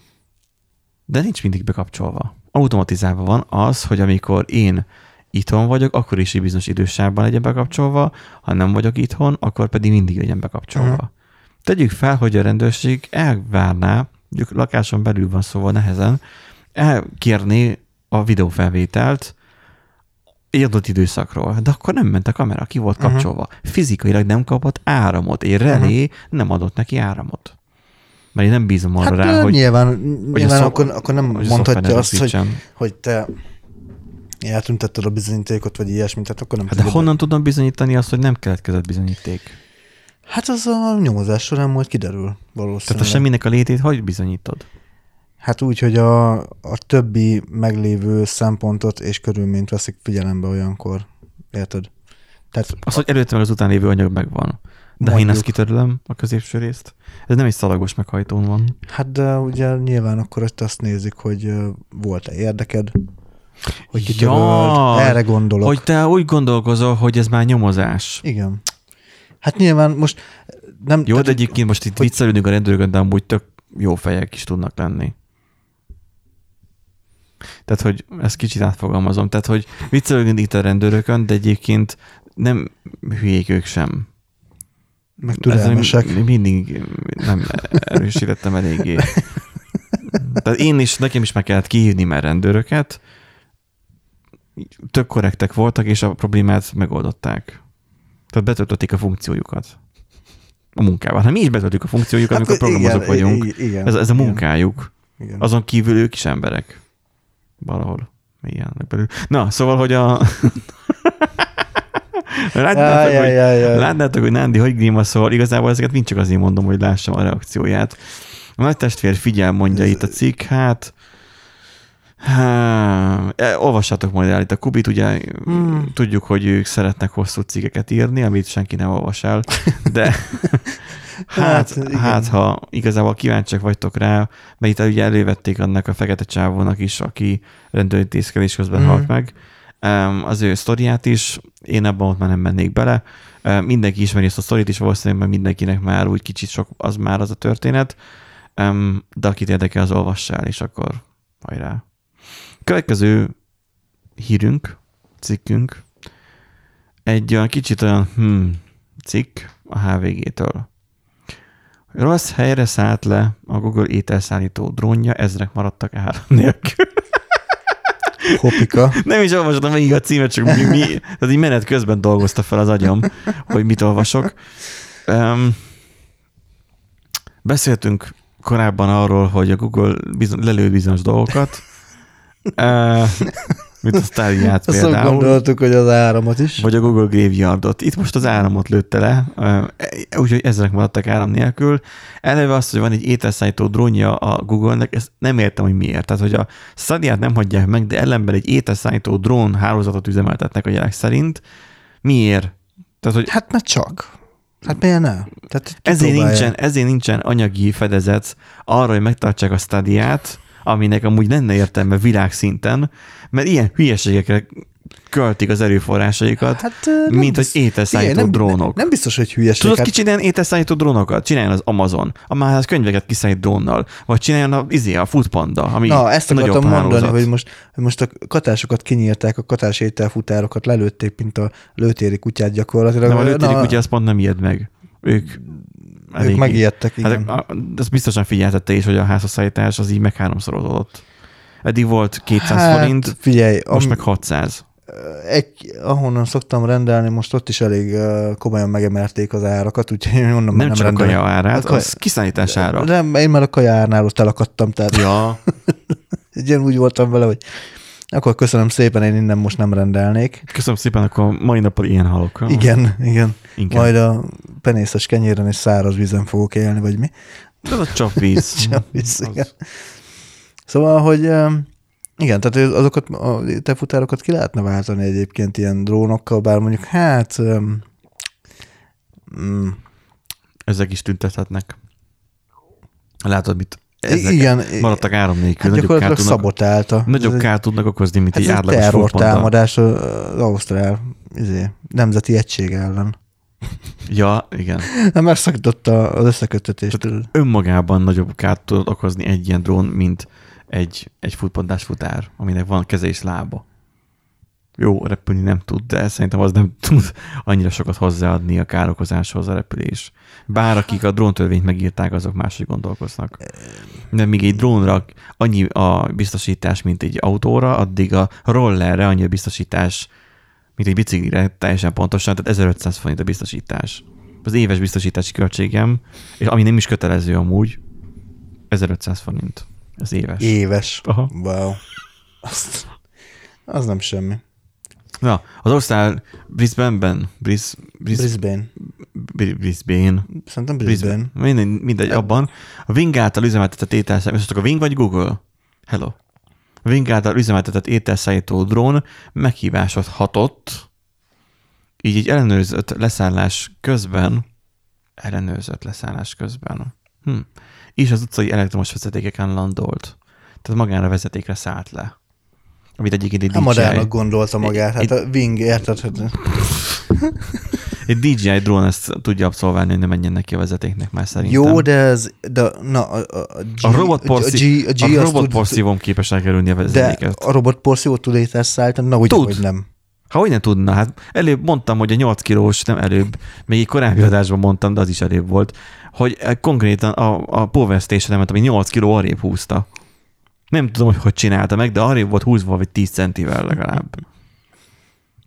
de nincs mindig bekapcsolva. Automatizálva van az, hogy amikor én itthon vagyok, akkor is egy bizonyos idősávban legyen bekapcsolva, ha nem vagyok itthon, akkor pedig mindig legyen bekapcsolva. Aha. Tegyük fel, hogy a rendőrség elvárná, mondjuk lakáson belül van szóval nehezen, elkérné a videófelvételt egy adott időszakról, de akkor nem ment a kamera, ki volt Aha. kapcsolva. Fizikailag nem kapott áramot, egy relé nem adott neki áramot. Mert én nem bízom arra Hát rá, hogy, nyilván, hogy nyilván szó- akkor, akkor nem hogy mondhatja azt, hogy, hogy te eltüntetted a bizonyítékot, vagy ilyesmit, tehát akkor nem Hát de honnan tudom bizonyítani azt, hogy nem keletkezett bizonyíték? Hát az a nyomozás során majd kiderül valószínűleg. Tehát a semminek a létét hogy bizonyítod? Hát úgy, hogy a, a többi meglévő szempontot és körülményt veszik figyelembe olyankor. Érted? Tehát Az, hogy előtte meg az után lévő anyag megvan. De ha én Mondjuk. ezt kitörlöm, a középső részt, ez nem egy szalagos meghajtón van. Hát de ugye nyilván akkor ott azt nézik, hogy volt-e érdeked, hogy kitöröld. Ja, Erre gondolok. Hogy te úgy gondolkozol, hogy ez már nyomozás. Igen. Hát nyilván most nem... Jó, tehát, de egyébként most itt hogy- viccelődünk a rendőrökön, de amúgy tök jó fejek is tudnak lenni. Tehát, hogy ezt kicsit átfogalmazom. Tehát, hogy viccelődünk itt a rendőrökön, de egyébként nem hülyék ők sem. meg türelmesek. Ezzel mindig nem erősítettem eléggé. Tehát én is, nekem is meg kellett kihívni már rendőröket, tök korrektek voltak, és a problémát megoldották. Tehát betöltötték a funkciójukat. A munkával. Hát mi is betöltjük a funkciójukat, amikor programozók Hát igen, vagyunk. igen, Ez, ez a munkájuk. Igen. Azon kívül ők is emberek. Valahol. Milyen belül. Na, szóval, hogy a... (laughs) Látnátok, hogy, látnátok, hogy Nándi hogy grimaszol, igazából ezeket mind csak azért mondom, hogy lássam a reakcióját. A nagy testvér figyel, mondja itt a cikk, hát Há, e, olvassátok majd el itt a Kubit, ugye Hmm. tudjuk, hogy ők szeretnek hosszú cikkeket írni, amit senki nem olvas el, de (laughs) hát, Hát, hát ha igazából kíváncsiak vagytok rá, mert itt ugye elővették annak a fekete csávónak is, aki rendőrintézkedés közben Mhm. halt meg, Em, az ő sztoriát is, én abban ott már nem mennék bele. Mindenki ismeri ezt a sztorit is, valószínűleg mert mindenkinek már úgy kicsit sok az már az a történet, de akit érdekel, az olvassa el, és akkor hajrá. Következő hírünk, cikkünk, egy olyan kicsit olyan hmm, cikk a HVG-től. Rossz helyre szállt le a Google ételszállító drónja, ezrek maradtak áram (laughs) nélkül. Hopika. Nem is olvastam végig a címet, csak mi, mi, tehát így menet közben dolgozta fel az agyam, hogy mit olvasok. Um, beszéltünk korábban arról, hogy a Google bizony, lelő bizonyos dolgokat, uh, mint a Starlight Azt például. gondoltuk, hogy az áramot is. Vagy a Google Graveyardot. Itt most az áramot lőtte le, uh, úgyhogy ezek maradtak áram nélkül. Eleve azt, hogy van egy ételszállító drónja a Google-nek, ezt nem értem, hogy miért. Tehát, hogy a Stadia-t nem hagyják meg, de ellenben egy ételszállító drón hálózatot üzemeltetnek a jelek szerint. Miért? Tehát, hogy Hát mert csak. Hát miért ne? Tehát ezért nincsen, ezért nincsen anyagi fedezet arra, hogy megtartsák a Stadiát, aminek amúgy lenne értelme világszinten, mert ilyen hülyeségekre költik az erőforrásaikat, Hát, nem mint hogy ételszállító Igen, nem, drónok. Nem biztos, hogy hülyeség. Tudod, hát, ki csináljon ételszállító drónokat? Csináljon az Amazon. A már az könyveket kiszállít drónnal. Vagy csináljon a, izé, a Foodpanda, ami Na, ezt akartam mondani, hálózat. hogy most, hogy most a katásokat kinyírták, a katás ételfutárokat lelőtték, mint a lőtéri kutyát gyakorlatilag. Nem, a lőtérik Na, ugye azt pont nem ijed meg. Ők, Ők eléggé- megijedtek, igen. Hát, a- ezt biztosan figyeltette is, hogy a házhozszállítás az így meg háromszorozódott. Eddig volt 200 hát, forint, figyelj, most am, meg 600. egy, ahonnan szoktam rendelni, most ott is elég uh, komolyan megemelték az árakat, úgyhogy onnan Nem, nem csak a rendelem. kaja árát, A kaja- az kiszállítás ára. Nem, én már a kaja árnál ott elakadtam, tehát Ja, (laughs) ilyen úgy voltam vele, hogy akkor köszönöm szépen, én innen most nem rendelnék. köszönöm szépen, akkor mai napon ilyen halok. Igen, igen. Inkább. Majd a penészes kenyéren és száraz vízen fogok élni, vagy mi. Ez a csapvíz. Csapvíz, Az- igen. Szóval, hogy igen, tehát azokat a te futárokat ki lehetne váltani egyébként ilyen drónokkal, bár mondjuk hát um, Ezek is tüntethetnek. Látod, mit ezek igen, maradtak áram nélkül. hát nagyobb gyakorlatilag kárt tudnak, szabotálta. nagyobb Ez kárt tudnak okozni, mint Ez egy átlagos terror fotballda. támadás az Ausztrál izé, nemzeti egység ellen. Ja, igen. Nem (laughs) megszakította az összeköttetést. tudod. Önmagában nagyobb kárt tud okozni egy ilyen drón, mint egy, egy futpondás futár, aminek van keze és lába. Jó, repülni nem tud, de szerintem az nem (laughs) tud annyira sokat hozzáadni a károkozáshoz a repülés. Bár akik a dróntörvényt megírták, azok máshogy gondolkoznak. De míg egy drónra annyi a biztosítás, mint egy autóra, addig a rollerre annyi a biztosítás, mint egy biciklire, teljesen pontosan, tehát 1500 forint a biztosítás. Az éves biztosítási költségem, és ami nem is kötelező amúgy, 1500 forint. Az éves. Éves. Aha. Wow. Azt, az nem semmi. Na, az Ausztrál Brisbane-ben, Bris, Bris, Brisbane. Bris, Brisbane, Szerintem Brisbane. Brisbane, mindegy, mindegy abban, a Wing által üzemeltetett ételszállító, most a Wing vagy Google? Hello. A Wing által üzemeltetett ételszállító drón meghívásodhatott, így egy ellenőrzött leszállás közben, ellenőrzött leszállás közben, hm, és az utcai elektromos vezetékeken landolt. Tehát magára vezetékre szállt le. Amit egyébként egy Hát DJI, madának gondolta magát. Hát Itt- a Wing, érted? Egy DJI drón ezt tudja abszolválni, hogy ne menjen neki a vezetéknek már szerintem. jó, de ez, de na, a, a, G, A a, G, a, G a tud, képes elkerülni a de vezetéket. a robotporszívót tud ételszállítani? Na, ugye, Tud. hogy nem. Ha hogy nem tudna, hát előbb mondtam, hogy a 8 kilós, nem előbb, még egy korábbi adásban mondtam, de az is előbb volt, hogy konkrétan a, a Power station ami 8 kiló arrébb húzta. Nem tudom, hogy hogy csinálta meg, de arrébb volt húzva, vagy 10 centivel legalább.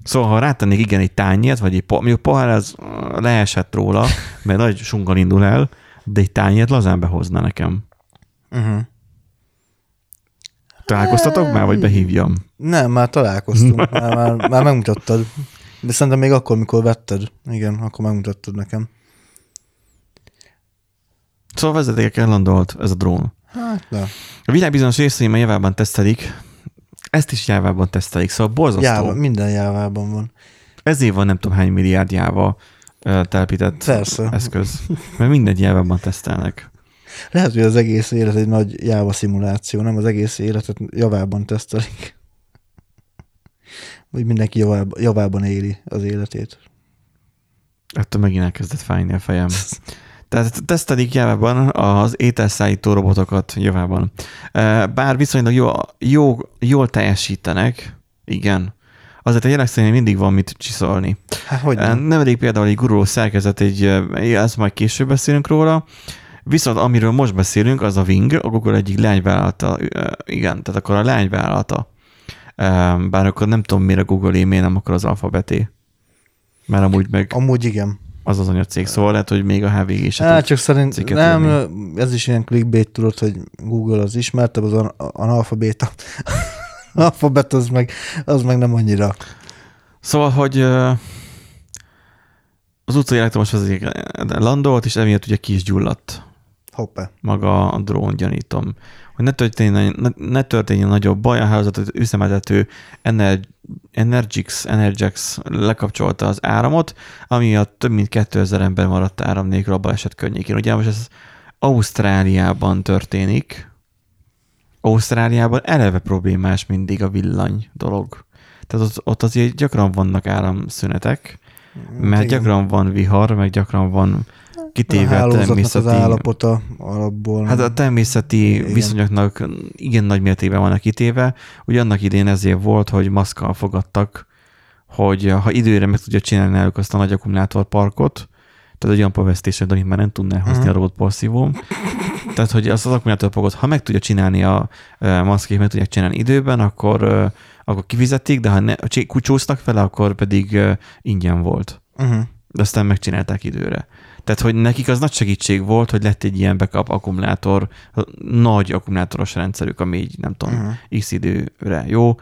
Szóval, ha rátennék igen egy tányért, vagy egy po- mondjuk pohár, az leesett róla, mert nagy sungal indul el, de egy tányért lazán behozna nekem. Uh-huh. Találkoztatok már, vagy behívjam? Nem, már találkoztunk, (laughs) már, már, már megmutattad. De szerintem még akkor, mikor vetted. Igen, akkor megmutattad nekem. Szóval vezetékeken landolt ez a drón. Hát, na. A világ bizonyos részein már javában tesztelik, ezt is jávában tesztelik, szóval borzasztó. Jáva, minden jávában van. Ezért van nem tudom hány milliárd jáva telepített Persze. eszköz, mert minden jávában tesztelnek. Lehet, hogy az egész élet egy nagy jáva szimuláció, nem az egész életet javában tesztelik. Vagy mindenki javában, javában éli az életét. Ettől megint elkezdett fájni a fejem. (laughs) Tehát tesztelik javában az ételszállító robotokat javában. Bár viszonylag jó, jó, jól teljesítenek, igen, azért a jelek szerint mindig van mit csiszolni. Hát hogy Nem. nem? Nemrég például egy guruló szerkezet, egy, ezt majd később beszélünk róla, Viszont amiről most beszélünk, az a Wing, a Google egyik leányvállalata, ö, igen, tehát akkor a leányvállalata. Ö, Bár akkor nem tudom, mire Google e nem akkor az alfabeté. Mert amúgy meg Amúgy igen. Az az anyacég, szóval lehet, hogy még a HVG is. Hát csak szerint nem, írni. ez is ilyen clickbait tudod, hogy Google az ismertebb, az an- analfabéta. (laughs) Alfabet az meg, az meg nem annyira. Szóval, hogy az utcai elektromos vezeték landolt, és emiatt ugye ki is gyulladt Hoppá. maga a drón, gyanítom. Hogy ne történjen, ne, ne történjen nagyobb baj, a hálózatot üzemeltető Ener- Energix, Energix lekapcsolta az áramot, amiatt több mint 2000 ember maradt áram nélkül a baleset környékén. Ugye most ez Ausztráliában történik. Ausztráliában eleve problémás mindig a villany dolog. Tehát ott, ott azért gyakran vannak áramszünetek, mert gyakran van vihar, meg gyakran van a kitéve hálózatnak az természeti... állapota alapból. Hát a természeti Igen. viszonyoknak igen nagy mértékben vannak kitéve. Ugye annak idén ezért volt, hogy maszkkal fogadtak, hogy ha időre meg tudja csinálni náluk azt a nagy akkumulátorparkot, tehát egy olyan povesztésed, amit már nem tudná hozni Mhm. a robot porszívó. Tehát, hogy azt az akkumulátorparkot, ha meg tudja csinálni a e, maszkék, meg tudják csinálni időben, akkor, akkor kifizetik, de ha ne, kucsóztak vele, akkor pedig ingyen volt Uh-huh. de aztán megcsinálták időre. Tehát, hogy nekik az nagy segítség volt, hogy lett egy ilyen backup akkumulátor, nagy akkumulátoros rendszerük, ami így nem tudom, Uh-huh. x időre jó.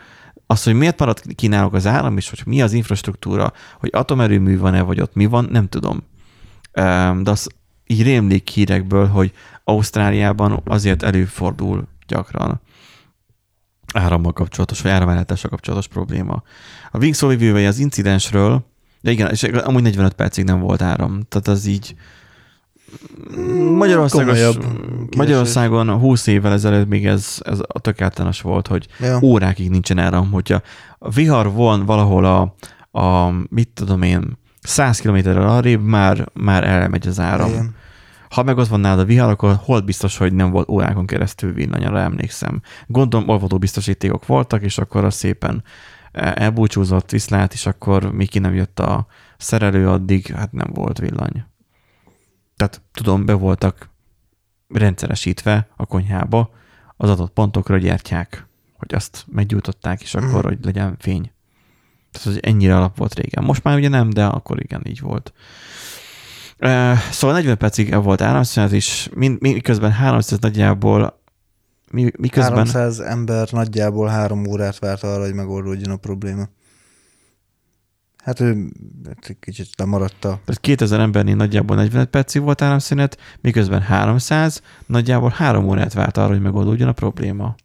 Az, hogy miért maradt ki náluk az áram, és hogy mi az infrastruktúra, hogy atomerőmű van-e, vagy ott mi van, nem tudom. De az így rémlik hírekből, hogy Ausztráliában azért előfordul gyakran árammal kapcsolatos, vagy áramellátással kapcsolatos probléma. A Wing szóvivővel az incidensről, de igen, és amúgy 45 percig nem volt áram. Tehát az így Magyarországon, Komolyabb kiesés. Magyarországon 20 évvel ezelőtt még ez, ez a tök általános volt, hogy Ja. órákig nincsen áram, hogyha a vihar van valahol a, a mit tudom én, 100 kilométerrel arrébb már, már elmegy az áram. Igen. Ha meg ott van nálad a vihar, akkor hol biztos, hogy nem volt órákon keresztül villany, arra emlékszem. Gondolom, olvadó biztosítékok voltak, és akkor az szépen elbúcsúzott, viszlát, és akkor még ki nem jött a szerelő, addig hát nem volt villany. Tehát tudom, be voltak rendszeresítve a konyhába az adott pontokra gyertyák, hogy azt meggyújtották, és akkor, Mhm. hogy legyen fény. Tehát hogy ennyire alap volt régen. Most már ugye nem, de akkor igen, így volt. Szóval 40 percig volt áramszünet, és mind, miközben 300 nagyjából mi, miközben 300 ember nagyjából három órát várt arra, hogy megoldódjon a probléma. Hát ő hát kicsit lemaradt a... tehát 2000 embernél nagyjából 45 percig volt áramszünet, miközben 300 nagyjából 3 órát várt arra, hogy megoldódjon a probléma.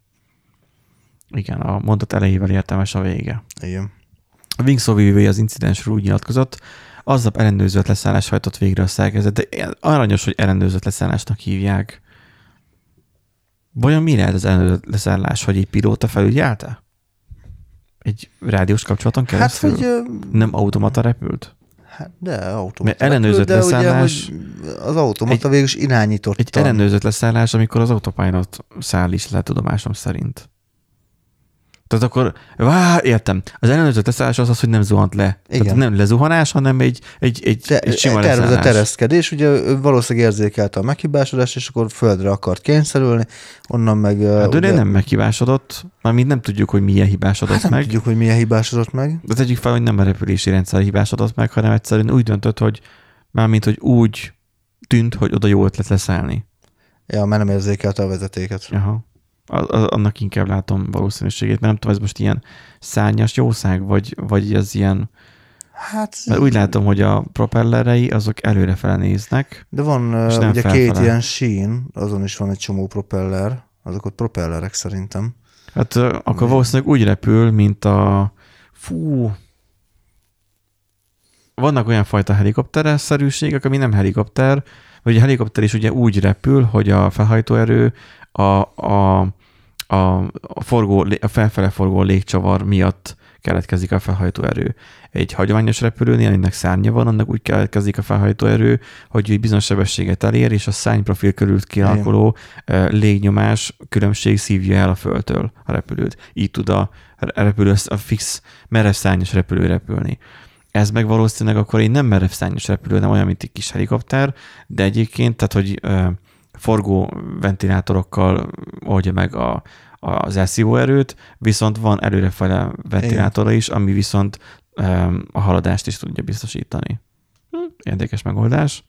Igen, a mondat elejével értelmes a vége. Igen. A Wing szóvivője az incidensről úgy nyilatkozott, aznap ellenőrzött leszállás hajtott végre a szerkezet, de aranyos, hogy ellenőrzött leszállásnak hívják. Vajon mi lehet az ellenőrzött leszállás, hogy egy pilóta felügyelte? Egy rádiós kapcsolaton Hát, keresztül? hogy... ö, Nem automata repült? Hát, de automata. Mert ellenőrzött de ugye, leszállás- hogy az automata végül is irányította. Egy ellenőrzött leszállás, amikor az autopilot száll is le tudomásom szerint. Tehát akkor, vá, értem, az ellenőrzött leszállás az az, hogy nem zuhant le. Igen. Tehát nem lezuhanás, hanem egy, egy, egy, Te, egy sima tervezett leszállás. tereszkedés, ugye valószínűleg érzékelte a meghibásodást, és akkor földre akart kényszerülni, onnan meg... Hát ugye, nem meghibásodott, mármint nem tudjuk, hogy milyen hibásodott hát nem meg. tudjuk, hogy milyen hibásodott meg. De tegyük fel, hogy nem a repülési rendszer hibásodott meg, hanem egyszerűen úgy döntött, hogy mármint, hogy úgy tűnt, hogy oda jó ötlet leszállni. Ja, mert nem érzékelte a vezetéket. Aha. Annak inkább látom valószínűségét, mert nem tudom, ez most ilyen szárnyas jószág, vagy, vagy ez ilyen, Hát, mert úgy látom, hogy a propellerei azok előrefele néznek, de van ugye felfele. két ilyen sín, azon is van egy csomó propeller, azok ott propellerek szerintem. Hát akkor valószínűleg úgy repül, mint a... Fú... Vannak olyan fajta helikopteres-szerűségek, ami nem helikopter, vagy a helikopter is ugye úgy repül, hogy a felhajtóerő a, a, a, a, forgó, a felfele forgó légcsavar miatt keletkezik a felhajtóerő. Egy hagyományos repülőnél, aminek szárnya van, annak úgy keletkezik a felhajtóerő, hogy egy bizonyos sebességet elér, és a szárnyprofil körül kialakuló légnyomás különbség szívja el a földtől a repülőt. Így tud a repülő, a fix merev szárnyas repülő repülni. Ez meg valószínűleg akkor egy nem merev szárnyas repülő, nem olyan, mint egy kis helikopter, de egyébként, tehát hogy, forgó ventilátorokkal oldja meg a, az elszívó erőt, viszont van előrefele ventilátora is, ami viszont a haladást is tudja biztosítani. Hm, érdekes megoldás.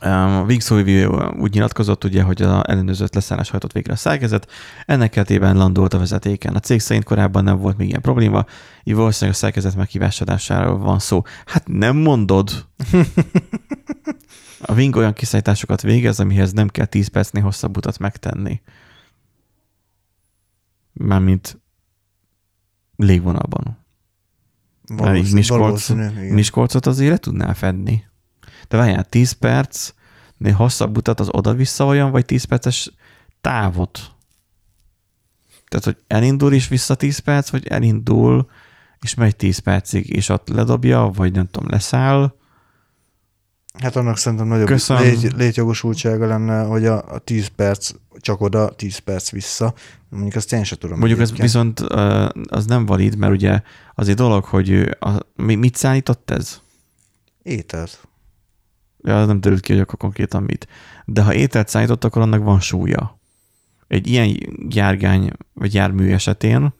A Wings úgy nyilatkozott, ugye, hogy az ellenőrzött leszállás hajtott végre a szerkezet, ennek keretében landolt a vezetéken. A cég szerint korábban nem volt még ilyen probléma, így valószínűleg a szerkezet meghívásadásáról van szó. Hát nem mondod! (laughs) A Wing olyan kiszállításokat végez, amihez nem kell 10 percnél hosszabb utat megtenni. Mármint légvonalban. Valószínű, Miskolc, Miskolcot azért le tudnál fedni. De várjál, 10 perc, hosszabb utat az oda-vissza olyan, vagy 10 perces távot? Tehát, hogy elindul is vissza 10 perc, vagy elindul, és megy 10 percig, és ott ledobja, vagy nem tudom, leszáll. Hát annak szerintem nagyobb légy, létjogosultsága lenne, hogy a, a 10 perc csak oda, 10 perc vissza. Mondjuk azt én sem tudom. Mondjuk ez viszont az nem valid, mert ugye az egy dolog, hogy a, mit szállított ez? Ételt. Az nem derült ki, hogy akkor konkrétan mit. De ha ételt szállított, akkor annak van súlya. Egy ilyen járgány vagy jármű esetén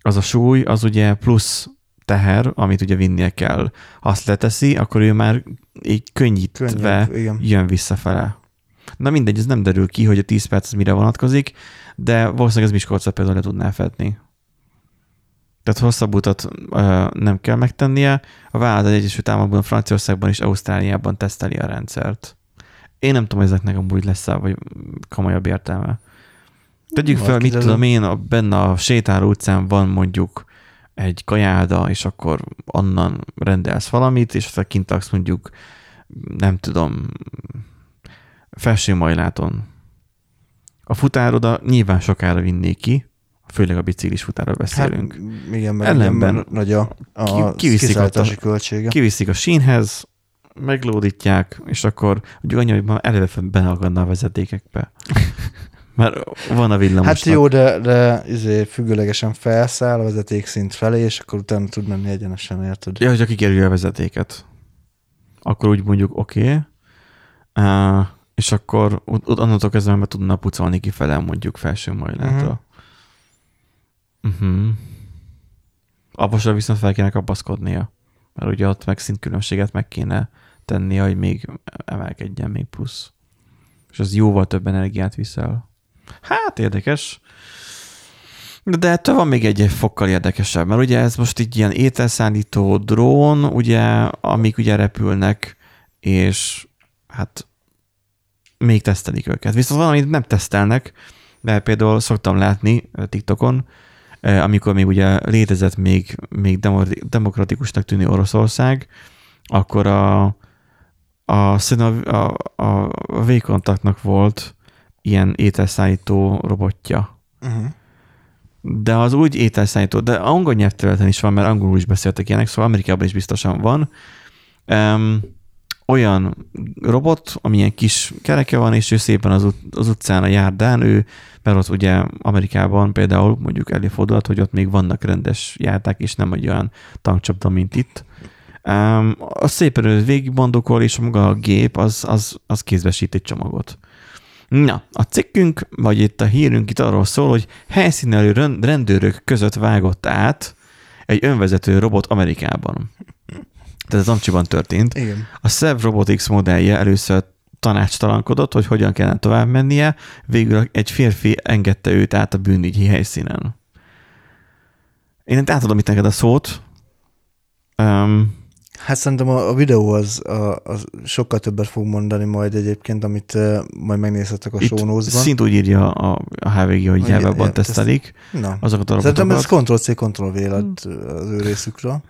az a súly, az ugye plusz teher, amit ugye vinnie kell. Ha azt leteszi, akkor ő már így könnyítve Könnyebb, jön visszafele. Na mindegy, ez nem derül ki, hogy a 10 perc az mire vonatkozik, de valószínűleg ez Miskolcot például le tudná fedni. Tehát hosszabb utat ö, nem kell megtennie. A vállalat az Egyesült Államokban, Franciaországban és Ausztráliában teszteli a rendszert. Én nem tudom, hogy ezeknek amúgy lesz vagy komolyabb értelme. Tegyük fel, mit tudom én, a, benne a sétáló utcán van mondjuk egy kajálda, és akkor onnan rendelsz valamit, és aztán kint laksz mondjuk, nem tudom, felsőmajláton. A futároda nyilván sokára vinné ki, főleg a biciklis futáról beszélünk. Hát, igen, mert Ellenben nagy a, a kiviszik a, költsége. Kiviszik a sínhez, meglódítják, és akkor ugye annyi, hogy már eleve benne a vezetékekbe. (laughs) Mert van a villamos. Hát jó, de, de izé, függőlegesen felszáll a vezeték szint felé, és akkor utána tud menni egyenesen, érted? Ja, hogyha kikerülje a vezetéket. Akkor úgy mondjuk oké, okay. uh, és akkor onnantól kezdve már tudna pucolni kifele mondjuk felső majlátra. Uh-huh. Uh-huh. Abba viszont fel kéne kapaszkodnia, mert ugye ott meg szintkülönbséget meg kéne tennie, hogy még emelkedjen még plusz. És az jóval több energiát viszel. Hát érdekes. De ettől van még egy fokkal érdekesebb, mert ugye ez most így ilyen ételszállító drón, ugye, amik ugye repülnek, és hát még tesztelik őket. Viszont van, amit nem tesztelnek, mert például szoktam látni TikTokon, eh, amikor még ugye létezett még, még demokratikusnak tűnő Oroszország, akkor a, a, a, a, a, a V-kontaktnak volt ilyen ételszállító robotja. Uh-huh. De az úgy ételszállító, de angol nyelvterületen is van, mert angolul is beszéltek ilyenek, szóval Amerikában is biztosan van. Um, olyan robot, amilyen kis kereke van, és ő szépen az, ut- az utcán a járdán, ő, mert ott ugye Amerikában például mondjuk előfordulhat, hogy ott még vannak rendes járdák, és nem egy olyan tankcsapda, mint itt. Um, az szépen ő végigbandokol, és maga a gép az, az, az kézbesít egy csomagot. Na, a cikkünk, vagy itt a hírünk itt arról szól, hogy helyszínelő rendőrök között vágott át egy önvezető robot Amerikában. Tehát ez Amcsiban történt. Igen. A Sev Robotics modellje először tanácstalankodott, hogy hogyan kellene tovább mennie, végül egy férfi engedte őt át a bűnügyi helyszínen. Én átadom itt neked a szót. Um, Hát szerintem a, a videó az, a, az sokkal többet fog mondani majd egyébként, amit uh, majd megnézhetek a show Szint úgy írja a, a HVG, hogy jelvebban tesztelik. Na. Azokat a Szerintem ez Ctrl-C, Ctrl-V lett hmm. az ő részükről.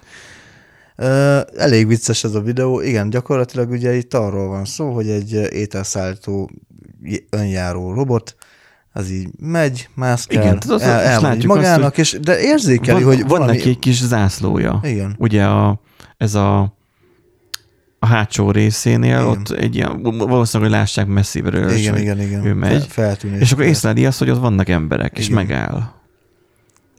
Elég vicces ez a videó. Igen, gyakorlatilag ugye itt arról van szó, hogy egy ételszállító önjáró robot, az így megy, mászkál, Igen, el, el, el magának, azt, és, de érzékeli, van, hogy van valami... neki egy kis zászlója. Igen. Ugye a ez a, a hátsó részénél, igen. ott egy ilyen, valószínűleg, hogy lássák messziről, igen, hogy igen, igen. ő megy, Feltűnés és akkor észleli azt, hogy ott vannak emberek, igen. és megáll.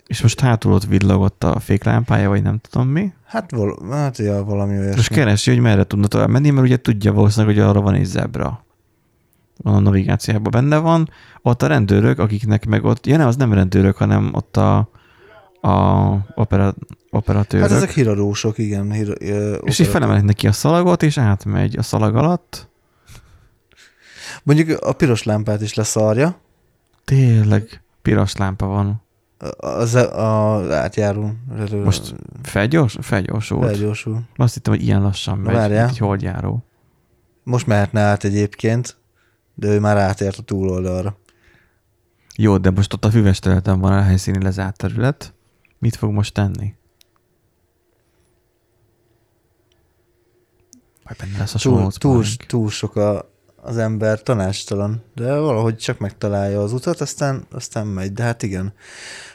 És most hátul ott villogott a féklámpája, vagy nem tudom mi. Hát, val- hát ja, valami olyasmi. Most keresi, hogy merre tudna tovább menni, mert ugye tudja valószínűleg, hogy arra van egy zebra. van a navigációban benne van, ott a rendőrök, akiknek meg ott, ja nem, az nem rendőrök, hanem ott a, a opera, operatőrök. Hát ezek híradósok, igen. Hír, és így felemelik neki a szalagot, és átmegy a szalag alatt. Mondjuk a piros lámpát is leszarja. Tényleg, piros lámpa van. Az a átjáró. Most felgyors, felgyorsul. Felgyorsul. Azt hittem, hogy ilyen lassan megy, Várjál. egy holdjáró. Most mehetne át egyébként, de ő már átért a túloldalra. Jó, de most ott a füves területen van a helyszíni lezárt terület. Mit fog most tenni? Vagy benne lesz a túl, túl, túl sok a, az ember tanástalan, de valahogy csak megtalálja az utat, aztán, aztán megy, de hát igen.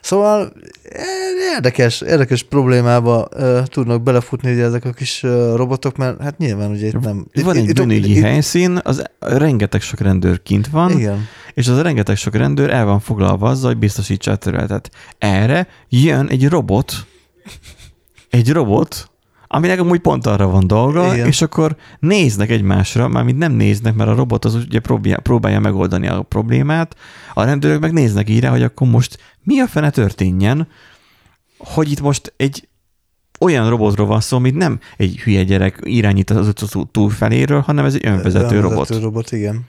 Szóval eh, érdekes, érdekes problémába uh, tudnak belefutni ugye ezek a kis uh, robotok, mert hát nyilván ugye itt nem... Itt, Van egy bűnügyi helyszín, az rengeteg sok rendőr kint van, Igen. és az a rengeteg sok rendőr el van foglalva azzal, hogy biztosítsa a területet. Erre jön egy robot, egy robot, aminek amúgy pont arra van dolga, Igen. és akkor néznek egymásra, mármint nem néznek, mert a robot az ugye próbálja, próbálja megoldani a problémát, a rendőrök meg néznek így rá, hogy akkor most mi a fene történjen, hogy itt most egy olyan robotról van szó, amit nem egy hülye gyerek irányít az utca túlfeléről, hanem ez egy önvezető, robot. Önvezető robot, igen.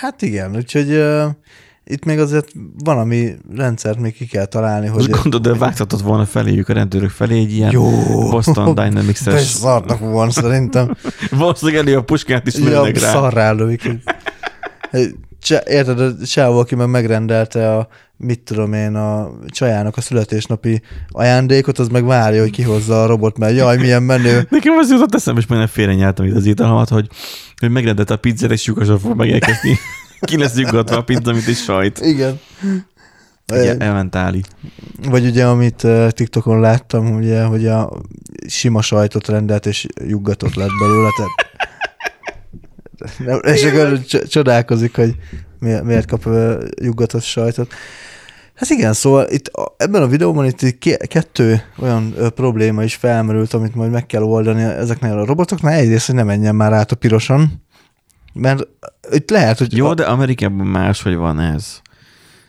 Hát igen, úgyhogy itt még azért valami rendszert még ki kell találni, hogy... gondolod, de vágtatod volna feléjük a rendőrök felé egy ilyen Jó. Boston Dynamics-es. Beszarnak volna szerintem. (laughs) Valószínűleg elő a puskát is Ja, rá. szarrá lövik. Érted, a csávó, aki meg megrendelte a, mit tudom én, a csajának a születésnapi ajándékot, az meg várja, hogy kihozza a robot, mert jaj, milyen menő. (laughs) Nekem az jutott eszembe, és majdnem félre nyáltam itt az italomat, hogy, hogy megrendelt a pizzát, és lyukasan fog megérkezni. Ki lesz lyugatva a pizza, mint egy sajt. Igen. Ugye, elment Áli. Vagy ugye, amit TikTokon láttam, ugye, hogy a sima sajtot rendelt, és juggatott lett belőle, tehát nem, és akkor cs- csodálkozik, hogy mi- miért kap juggatott sajtot. Hát igen, szóval itt ebben a videóban itt kettő olyan probléma is felmerült, amit majd meg kell oldani ezeknél a robotoknál. Egyrészt, hogy ne menjen már át a piroson, mert itt lehet, hogy... Jó, de Amerikában máshogy van ez.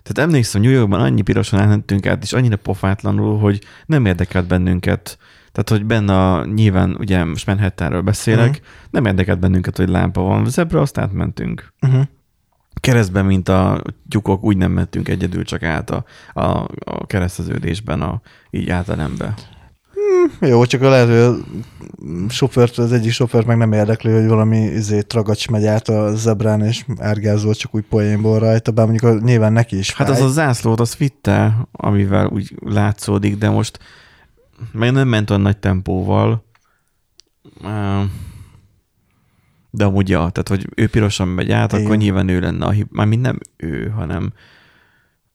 Tehát emlékszem, New Yorkban annyi pirosan elmentünk át, és annyira pofátlanul, hogy nem érdekelt bennünket. Tehát, hogy benne a, nyilván, ugye most Manhattanről beszélek, Mhm. nem érdekelt bennünket, hogy lámpa van. Zebra, azt átmentünk. Uh-huh. Keresztben, mint a tyúkok, úgy nem mentünk egyedül, csak át a, a, a kereszteződésben, a, így átelembe. Jó, csak a lehet, hogy a sofőrt, az egyik sofőrt meg nem érdekli, hogy valami izé, tragacs megy át a zebrán, és árgázol csak úgy poénból rajta, bár mondjuk a, nyilván neki is Hát fáj. az a zászlót, az vitte, amivel úgy látszódik, de most meg nem ment olyan nagy tempóval. De amúgy ja, tehát hogy ő pirosan megy át, Igen. akkor nyilván ő lenne a hibás. Mármint nem ő, hanem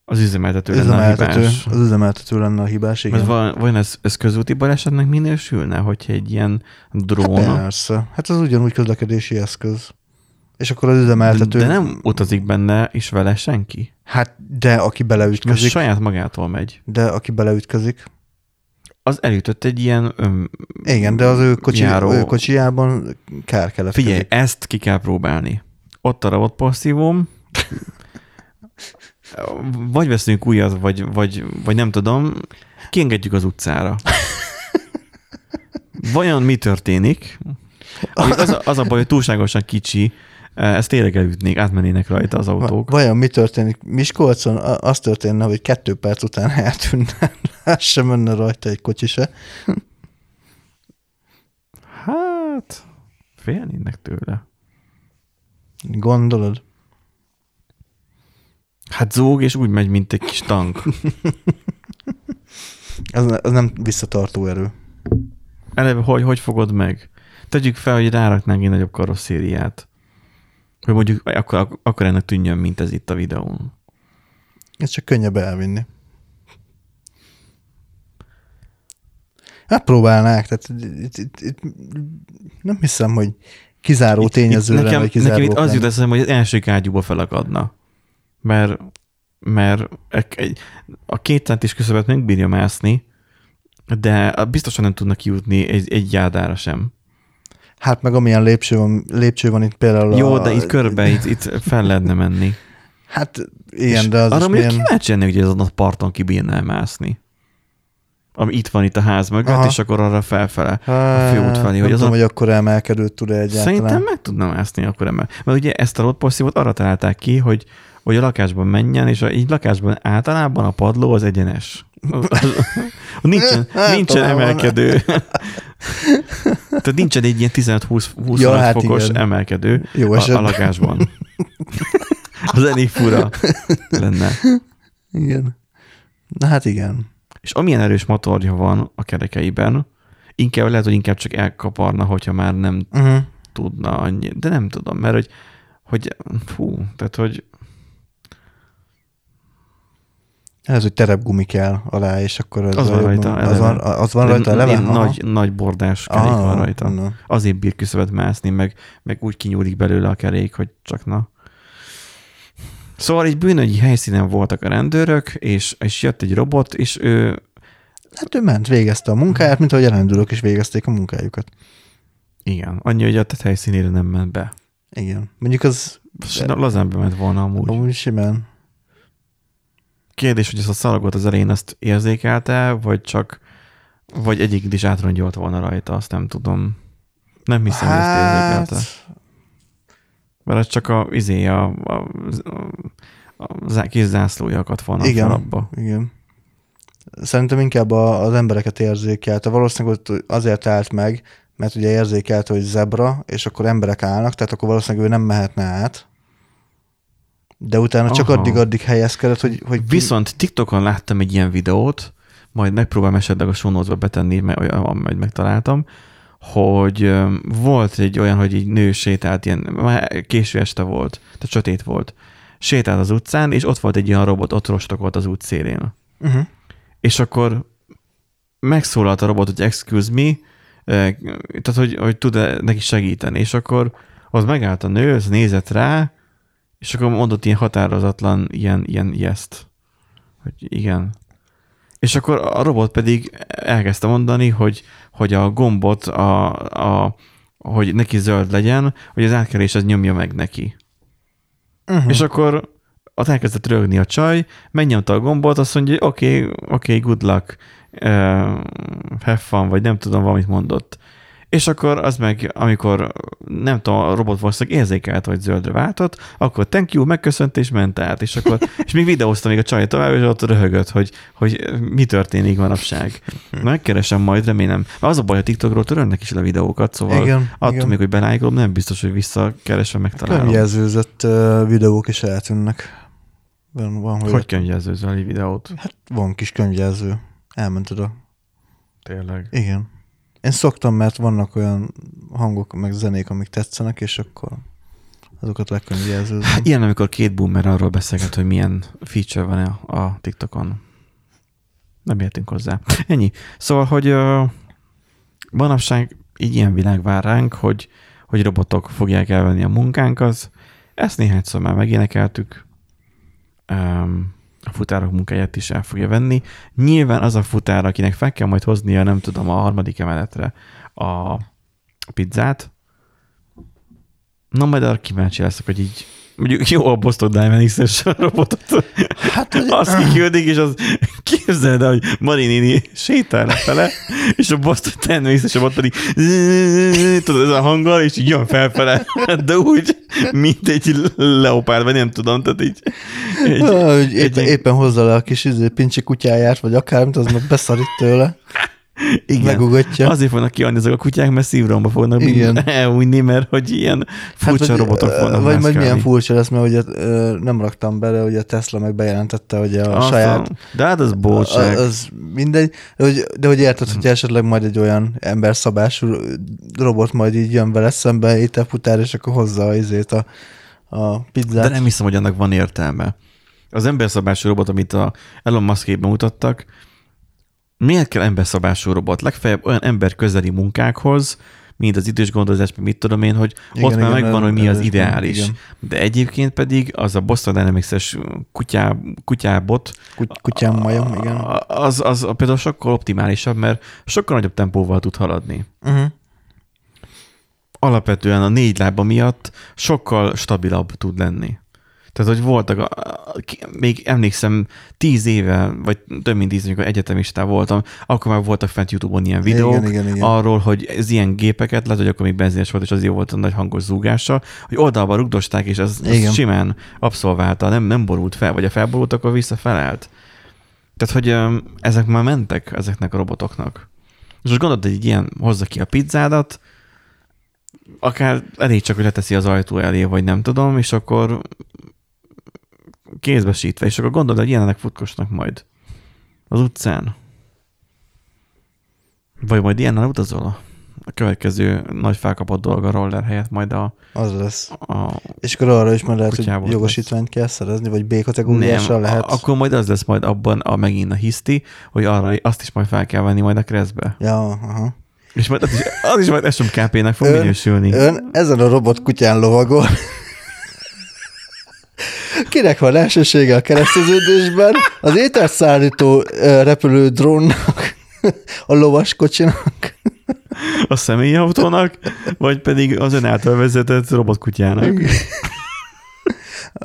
az üzemeltető lenne a üzemeltető, hibás. az üzemeltető lenne a hibás, igen. Mert van, vajon ez, ez közúti balesetnek minősülne, hogyha egy ilyen drón... Hát persze. Hát az ugyanúgy közlekedési eszköz. És akkor az üzemeltető... de, de nem utazik benne is vele senki. Hát, de aki beleütközik, saját magától megy. de aki beleütközik. Az elütött egy ilyen öm, Igen, de az ő, kocsi, járó- ő kocsijában kár keletkezik. Figyelj, ezt ki kell próbálni. Ott a robot porszívóm, vagy veszünk újat, vagy, vagy, vagy nem tudom, kiengedjük az utcára. Vajon mi történik? Az a, az a baj, hogy túlságosan kicsi, ezt tényleg elütnék, átmennének rajta az autók. Vajon mi történik? Miskolcon az történne, hogy kettő perc után (laughs) eltűnne, sem menne rajta egy kocsi se. Hát, félnének tőle. Gondolod? Hát zúg, és úgy megy, mint egy kis tank. (laughs) Az, az nem visszatartó erő. Eleve, hogy, hogy fogod meg? Tegyük fel, hogy ráraknánk egy nagyobb karosszériát. Hogy mondjuk akkor, akkor ennek tűnjön, mint ez itt a videón. Ez csak könnyebb elvinni. Hát próbálnák, tehát itt, itt, itt, nem hiszem, hogy kizáró tényező lenne, nekem, vagy nekem itt az jut eszembe, hogy az első ágyúba felakadna. Mert, mert egy- a két centis küszöbet megbírja mászni, de biztosan nem tudnak kijutni egy, egy jádára sem. Hát meg amilyen lépcső van, lépcső van itt például Jó, a, de itt körbe, itt, itt fel lehetne menni. Hát igen, És de az arra is milyen... kíváncsi lennék, hogy azon a parton kibírnál mászni. Ami itt van itt a ház mögött, Aha. és akkor arra felfele. Hát, főút felé, hogy tudom, azon- hogy akkor emelkedőt tud-e egyáltalán. Szerintem meg tudnám mászni akkor emel. Mert ugye ezt a roadposszívot arra találták ki, hogy, hogy a lakásban menjen, és a, így lakásban általában a padló az egyenes. (laughs) Nincsen, nincsen Általában. emelkedő. Tehát nincsen egy ilyen 15-20 Ja, hát fokos igen. emelkedő Jó a, a lakásban. (laughs) Az elég fura lenne. Igen. Na hát igen. És amilyen erős motorja van a kerekeiben, inkább lehet, hogy inkább csak elkaparna, hogyha már nem Uh-huh. tudna annyi, de nem tudom, mert hogy, hogy fú, tehát hogy Ez, hogy terepgumi kell alá, és akkor az, Az van rajta Az van, az van rajta eleve? Nagy, nagy bordás kerék Ah, van rajta. na. Azért bír küszöbet mászni, meg, meg úgy kinyúlik belőle a kerék, hogy csak na. Szóval egy bűnögyi helyszínen voltak a rendőrök, és, és jött egy robot, és ő, Hát ő ment, végezte a munkáját, mint ahogy a rendőrök is végezték a munkájukat. igen, annyi, hogy a tett helyszínére nem ment be. Igen. Mondjuk az. Lazán bement volna amúgy. amúgy simán. Kérdés, hogy ezt a szalagot az elején azt érzékelte, vagy csak, vagy egyik is átrongyolt volna rajta, azt nem tudom. Nem hiszem, hogy ezt érzékelte. Hát, Mert ez csak a izé, a, a, a, a kis zászlója akadt volna Igen. fel abba. igen. Szerintem inkább a, az embereket érzékelte. Valószínűleg ott azért állt meg, mert ugye érzékelte, hogy zebra, és akkor emberek állnak, tehát akkor valószínűleg ő nem mehetne át. De utána csak addig-addig helyezkedett, hogy, hogy Viszont TikTokon láttam egy ilyen videót, majd megpróbálom esetleg a show notes-ba betenni, mert olyan, majd megtaláltam, hogy volt egy olyan, hogy egy nő sétált, ilyen, már késő este volt, tehát sötét volt, sétált az utcán, és ott volt egy ilyen robot, ott rostokolt az út szélén. Uh-huh. És akkor megszólalt a robot, hogy excuse me, eh, tehát hogy, hogy tud-e neki segíteni, és akkor az megállt a nő, az nézett rá, és akkor mondott ilyen határozatlan ilyen, ilyen yes hogy igen. És akkor a robot pedig elkezdte mondani, hogy, hogy a gombot, a, a, hogy neki zöld legyen, hogy az átkelés az nyomja meg neki. Uh-huh. És akkor ott elkezdett rögni a csaj, megnyomta a gombot, azt mondja, oké, okay, oké, okay, good luck, uh, have fun, vagy nem tudom, valamit mondott. És akkor az meg, amikor nem tudom, a robot valószínűleg érzékelt, hogy zöldre váltott, akkor thank you, megköszönt és ment át. És, akkor, (laughs) és még videózta még a csaj tovább, és ott röhögött, hogy, hogy mi történik manapság. (laughs) Megkeresem majd, remélem. Az a baj, a TikTokról törölnek is le videókat, szóval Igen, attól igen. még, hogy belájkolom, nem biztos, hogy visszakeresve megtalálom. Könyvjelzőzött videók is eltűnnek. Van, van hogy, Hogy könyvjelzőzöl egy videót? Hát van kis könyvjelző. Elment oda. Tényleg. Igen. Én szoktam, mert vannak olyan hangok, meg zenék, amik tetszenek, és akkor azokat lekönyvjelzőzöm. Ilyen, amikor két boomer arról beszélget, hogy milyen feature van a, TikTokon. Nem értünk hozzá. Ennyi. Szóval, hogy ö, manapság így ilyen világ vár ránk, hogy, hogy robotok fogják elvenni a munkánkat. Ezt néhányszor már megénekeltük. Um, a futárok munkáját is el fogja venni. Nyilván az a futár, akinek fel kell majd hoznia, nem tudom, a harmadik emeletre a pizzát. Na, majd arra kíváncsi leszek, hogy így mondjuk jó a Boston Dynamics-es robotot. Hát, hogy Azt kiküldik, és az képzeld el, hogy Marinini sétál fele, és a Boston Dynamics-es robot pedig tudod, ez a hanggal, és így jön felfele, de úgy, mint egy leopárd, vagy nem tudom, tehát így. Egy, Ah, hogy épp, egy- éppen hozza le a kis izé, pincsi kutyáját, vagy akármit, az meg beszarít tőle, igen. megugatja. Azért fognak kiadni ezek a kutyák, mert szívromba fognak Igen. elújni, mert hogy ilyen furcsa vagy, robotok Vagy majd milyen furcsa lesz, mert ugye nem raktam bele, ugye a Tesla meg bejelentette, hogy a Azt saját De hát az. A- Az mindegy, de hogy, de hogy érted, hogy esetleg majd egy olyan emberszabású robot majd így jön vele szembe, ételfutár, és akkor hozza az izét a, a pizzát. De nem hiszem, hogy annak van értelme. Az emberszabású robot, amit a Elon musk mutattak, miért kell emberszabású robot? Legfeljebb olyan ember közeli munkákhoz, mint az idős gondozás, meg mit tudom én, hogy igen, ott Igen, már megvan, hogy mi az ideális. igen. De egyébként pedig az a Boston Dynamics-es kutyá, kutyábot, Kuty- kutyám majom, igen. az, az például sokkal optimálisabb, mert sokkal nagyobb tempóval tud haladni. Uh-huh. alapvetően a négy lába miatt sokkal stabilabb tud lenni. Tehát, hogy voltak, a, még emlékszem, tíz éve, vagy több mint tíz, amikor egyetemistá voltam, akkor már voltak fent YouTube-on ilyen videók Igen, igen, igen. arról, hogy ez ilyen gépeket, lehet, hogy akkor még benzines volt, és az jó volt a nagy hangos zúgással, hogy oldalba rugdosták, és az, az simán abszolválta, nem, nem borult fel, vagy a felborult, akkor visszafelelt. Tehát, hogy ezek már mentek ezeknek a robotoknak. És most gondolod, hogy egy ilyen hozza ki a pizzádat, akár elég csak, hogy leteszi az ajtó elé, vagy nem tudom, és akkor kézbesítve, és akkor gondolod, hogy ilyenek futkosnak majd az utcán. Vagy majd ilyennel utazol? A következő nagy felkapott dolog a roller helyett majd a, Az lesz. a És akkor arra is már lehet, hogy jogosítványt kell szerezni, vagy B-kategóriással nem, lehet. a- akkor majd az lesz majd abban a megint a hiszti, hogy arra azt is majd fel kell venni majd a kreszbe. Ja, aha. És majd az is, az is majd SMKP-nek fog Ön- minősülni. Ön ezen a robot kutyán lovagol. Kinek van elsősége a kereszteződésben? Az ételt szállító ö, repülő drónnak, a lovas kocsinak. A személyi autónak, vagy pedig az ön által vezetett robotkutyának.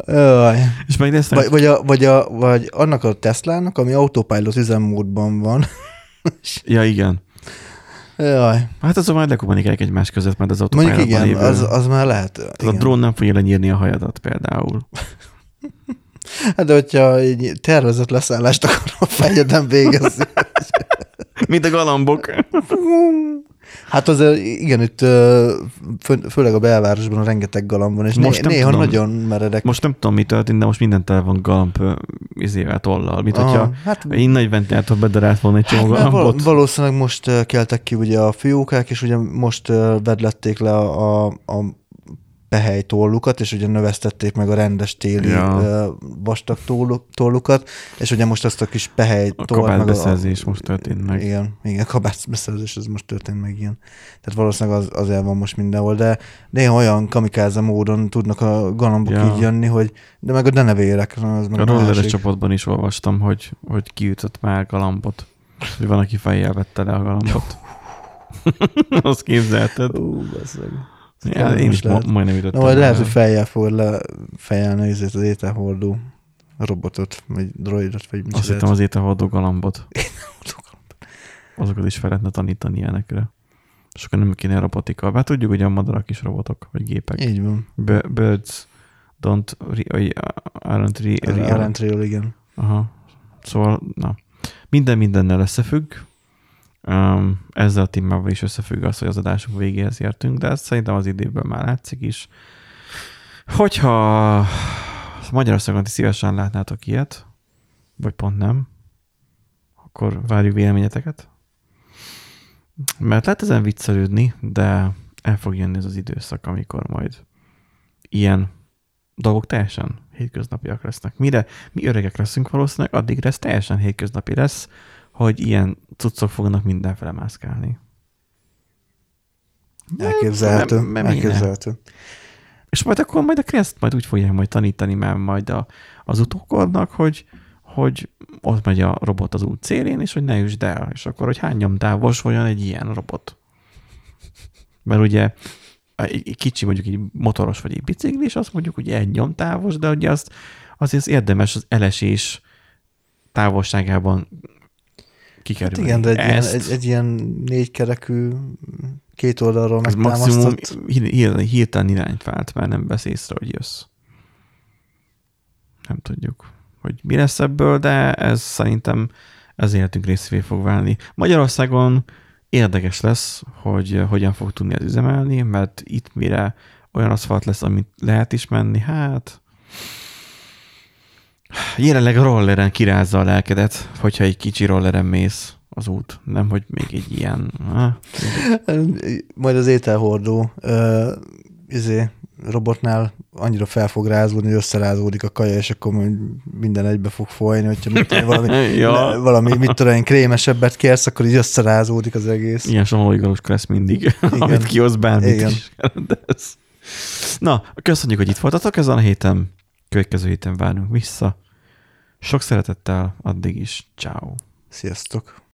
Jaj. És meg lesznek Vagy, vagy, a, vagy, a, vagy annak a Teslának, ami autopilot üzemmódban van. Ja, igen. Jaj. Hát azon majd lekommunikálják egymás között, mert az Mondjuk autopilotban igen, lévő. az, az már lehet. Tehát a drón nem fogja lenyírni a hajadat például. Hát de hogyha egy tervezett leszállást akar a fejeden végezni. Mint a galambok. Hát azért igen, itt fő, főleg a belvárosban rengeteg galamb van, és Most nem néha tudom. nagyon meredek. Most nem tudom, mi történt, de most minden tele van galamb izével, tollal. Mint Aha, hogyha hát, egy nagy ventilátor bedarált volna egy csomó hát, galambot. valószínűleg most keltek ki ugye a fiókák, és ugye most vedlették le a, a, a pehely tollukat, és ugye növesztették meg a rendes téli Ja. vastag tollu- tollukat, és ugye most azt a kis pehely A toll, meg kabátbeszerzés most történt meg. Igen, igen, kabátbeszerzés, ez most történt meg ilyen. Tehát valószínűleg az, azért van most mindenhol, de néha olyan kamikáze módon tudnak a galambok Ja. így jönni, hogy de meg a denevérek, az meg A a rolleres csapatban is olvastam, hogy, hogy kiütött már galambot. Hogy van, aki fejjel vette le a galambot. (laughs) Azt képzelted? Ú. Ja, én is is ma, lehet. majdnem ütöttem. Na majd lehet, hogy fejjel fogod le fejelni az ételhordó robotot, vagy droidot, vagy mit Azt hittem az ételhordó galambot. (laughs) az... Azokat is fel lehetne tanítani ilyenekre. Akkor nem kéne robotika. Hát tudjuk, hogy a madarak is robotok, vagy gépek. Így van. B- birds don't re- uh, aren't re- re- Arentrail, igen. Aha. Szóval, na. Minden mindennel összefügg. Ezzel a témával is összefügg az, hogy az adásunk végéhez értünk, de ezt szerintem az időből már látszik is. Hogyha Magyarországon ti szívesen látnátok ilyet, vagy pont nem, akkor várjuk véleményeteket. Mert lehet ezen viccelődni, de el fog jönni ez az időszak, amikor majd ilyen dolgok teljesen hétköznapiak lesznek. Mire mi öregek leszünk valószínűleg, addigra ez teljesen hétköznapi lesz, hogy ilyen cuccok fognak mindenfele mászkálni. Elképzelhető. Nem- nem- nem elképzelhető. És majd akkor majd a kereszt majd úgy fogják majd tanítani már majd a, az utókornak, hogy, hogy ott megy a robot az út célén, és hogy ne üsd el. És akkor, hogy hány nyomtávos olyan egy ilyen robot. Mert ugye egy egy kicsi mondjuk egy motoros vagy egy biciklis, azt mondjuk, hogy egy nyomtávos, de ugye azt, azért az érdemes az elesés távolságában Hát kikerülni. igen, de egy, ilyen, Ezt, egy, egy ilyen négykerekű, két oldalról ez maximum megtámasztott. hir- hir- hirtelen irányt vált, mert nem vesz észre, hogy jössz. Nem tudjuk, hogy mi lesz ebből, de ez szerintem az életünk részévé fog válni. Magyarországon érdekes lesz, hogy eh, hogyan fog tudni ez üzemelni, mert itt mire olyan aszfalt lesz, amit lehet is menni, hát jelenleg a rolleren kirázza a lelkedet, hogyha egy kicsi rolleren mész az út, nem hogy még egy ilyen. Ha? Majd az ételhordó uh, izé, robotnál annyira fel fog rázódni, hogy összerázódik a kaja, és akkor minden egybe fog folyni, hogyha mit tudom, valami, (laughs) Ja. le, valami, mit tudom én, krémesebbet kérsz, akkor így összerázódik az egész. Ilyen somolyigalus lesz mindig, (laughs) amit kihoz bármit Igen. is. Na, köszönjük, hogy itt voltatok ezen a héten. Következő héten várunk vissza. Sok szeretettel, addig is. Ciao. Sziasztok!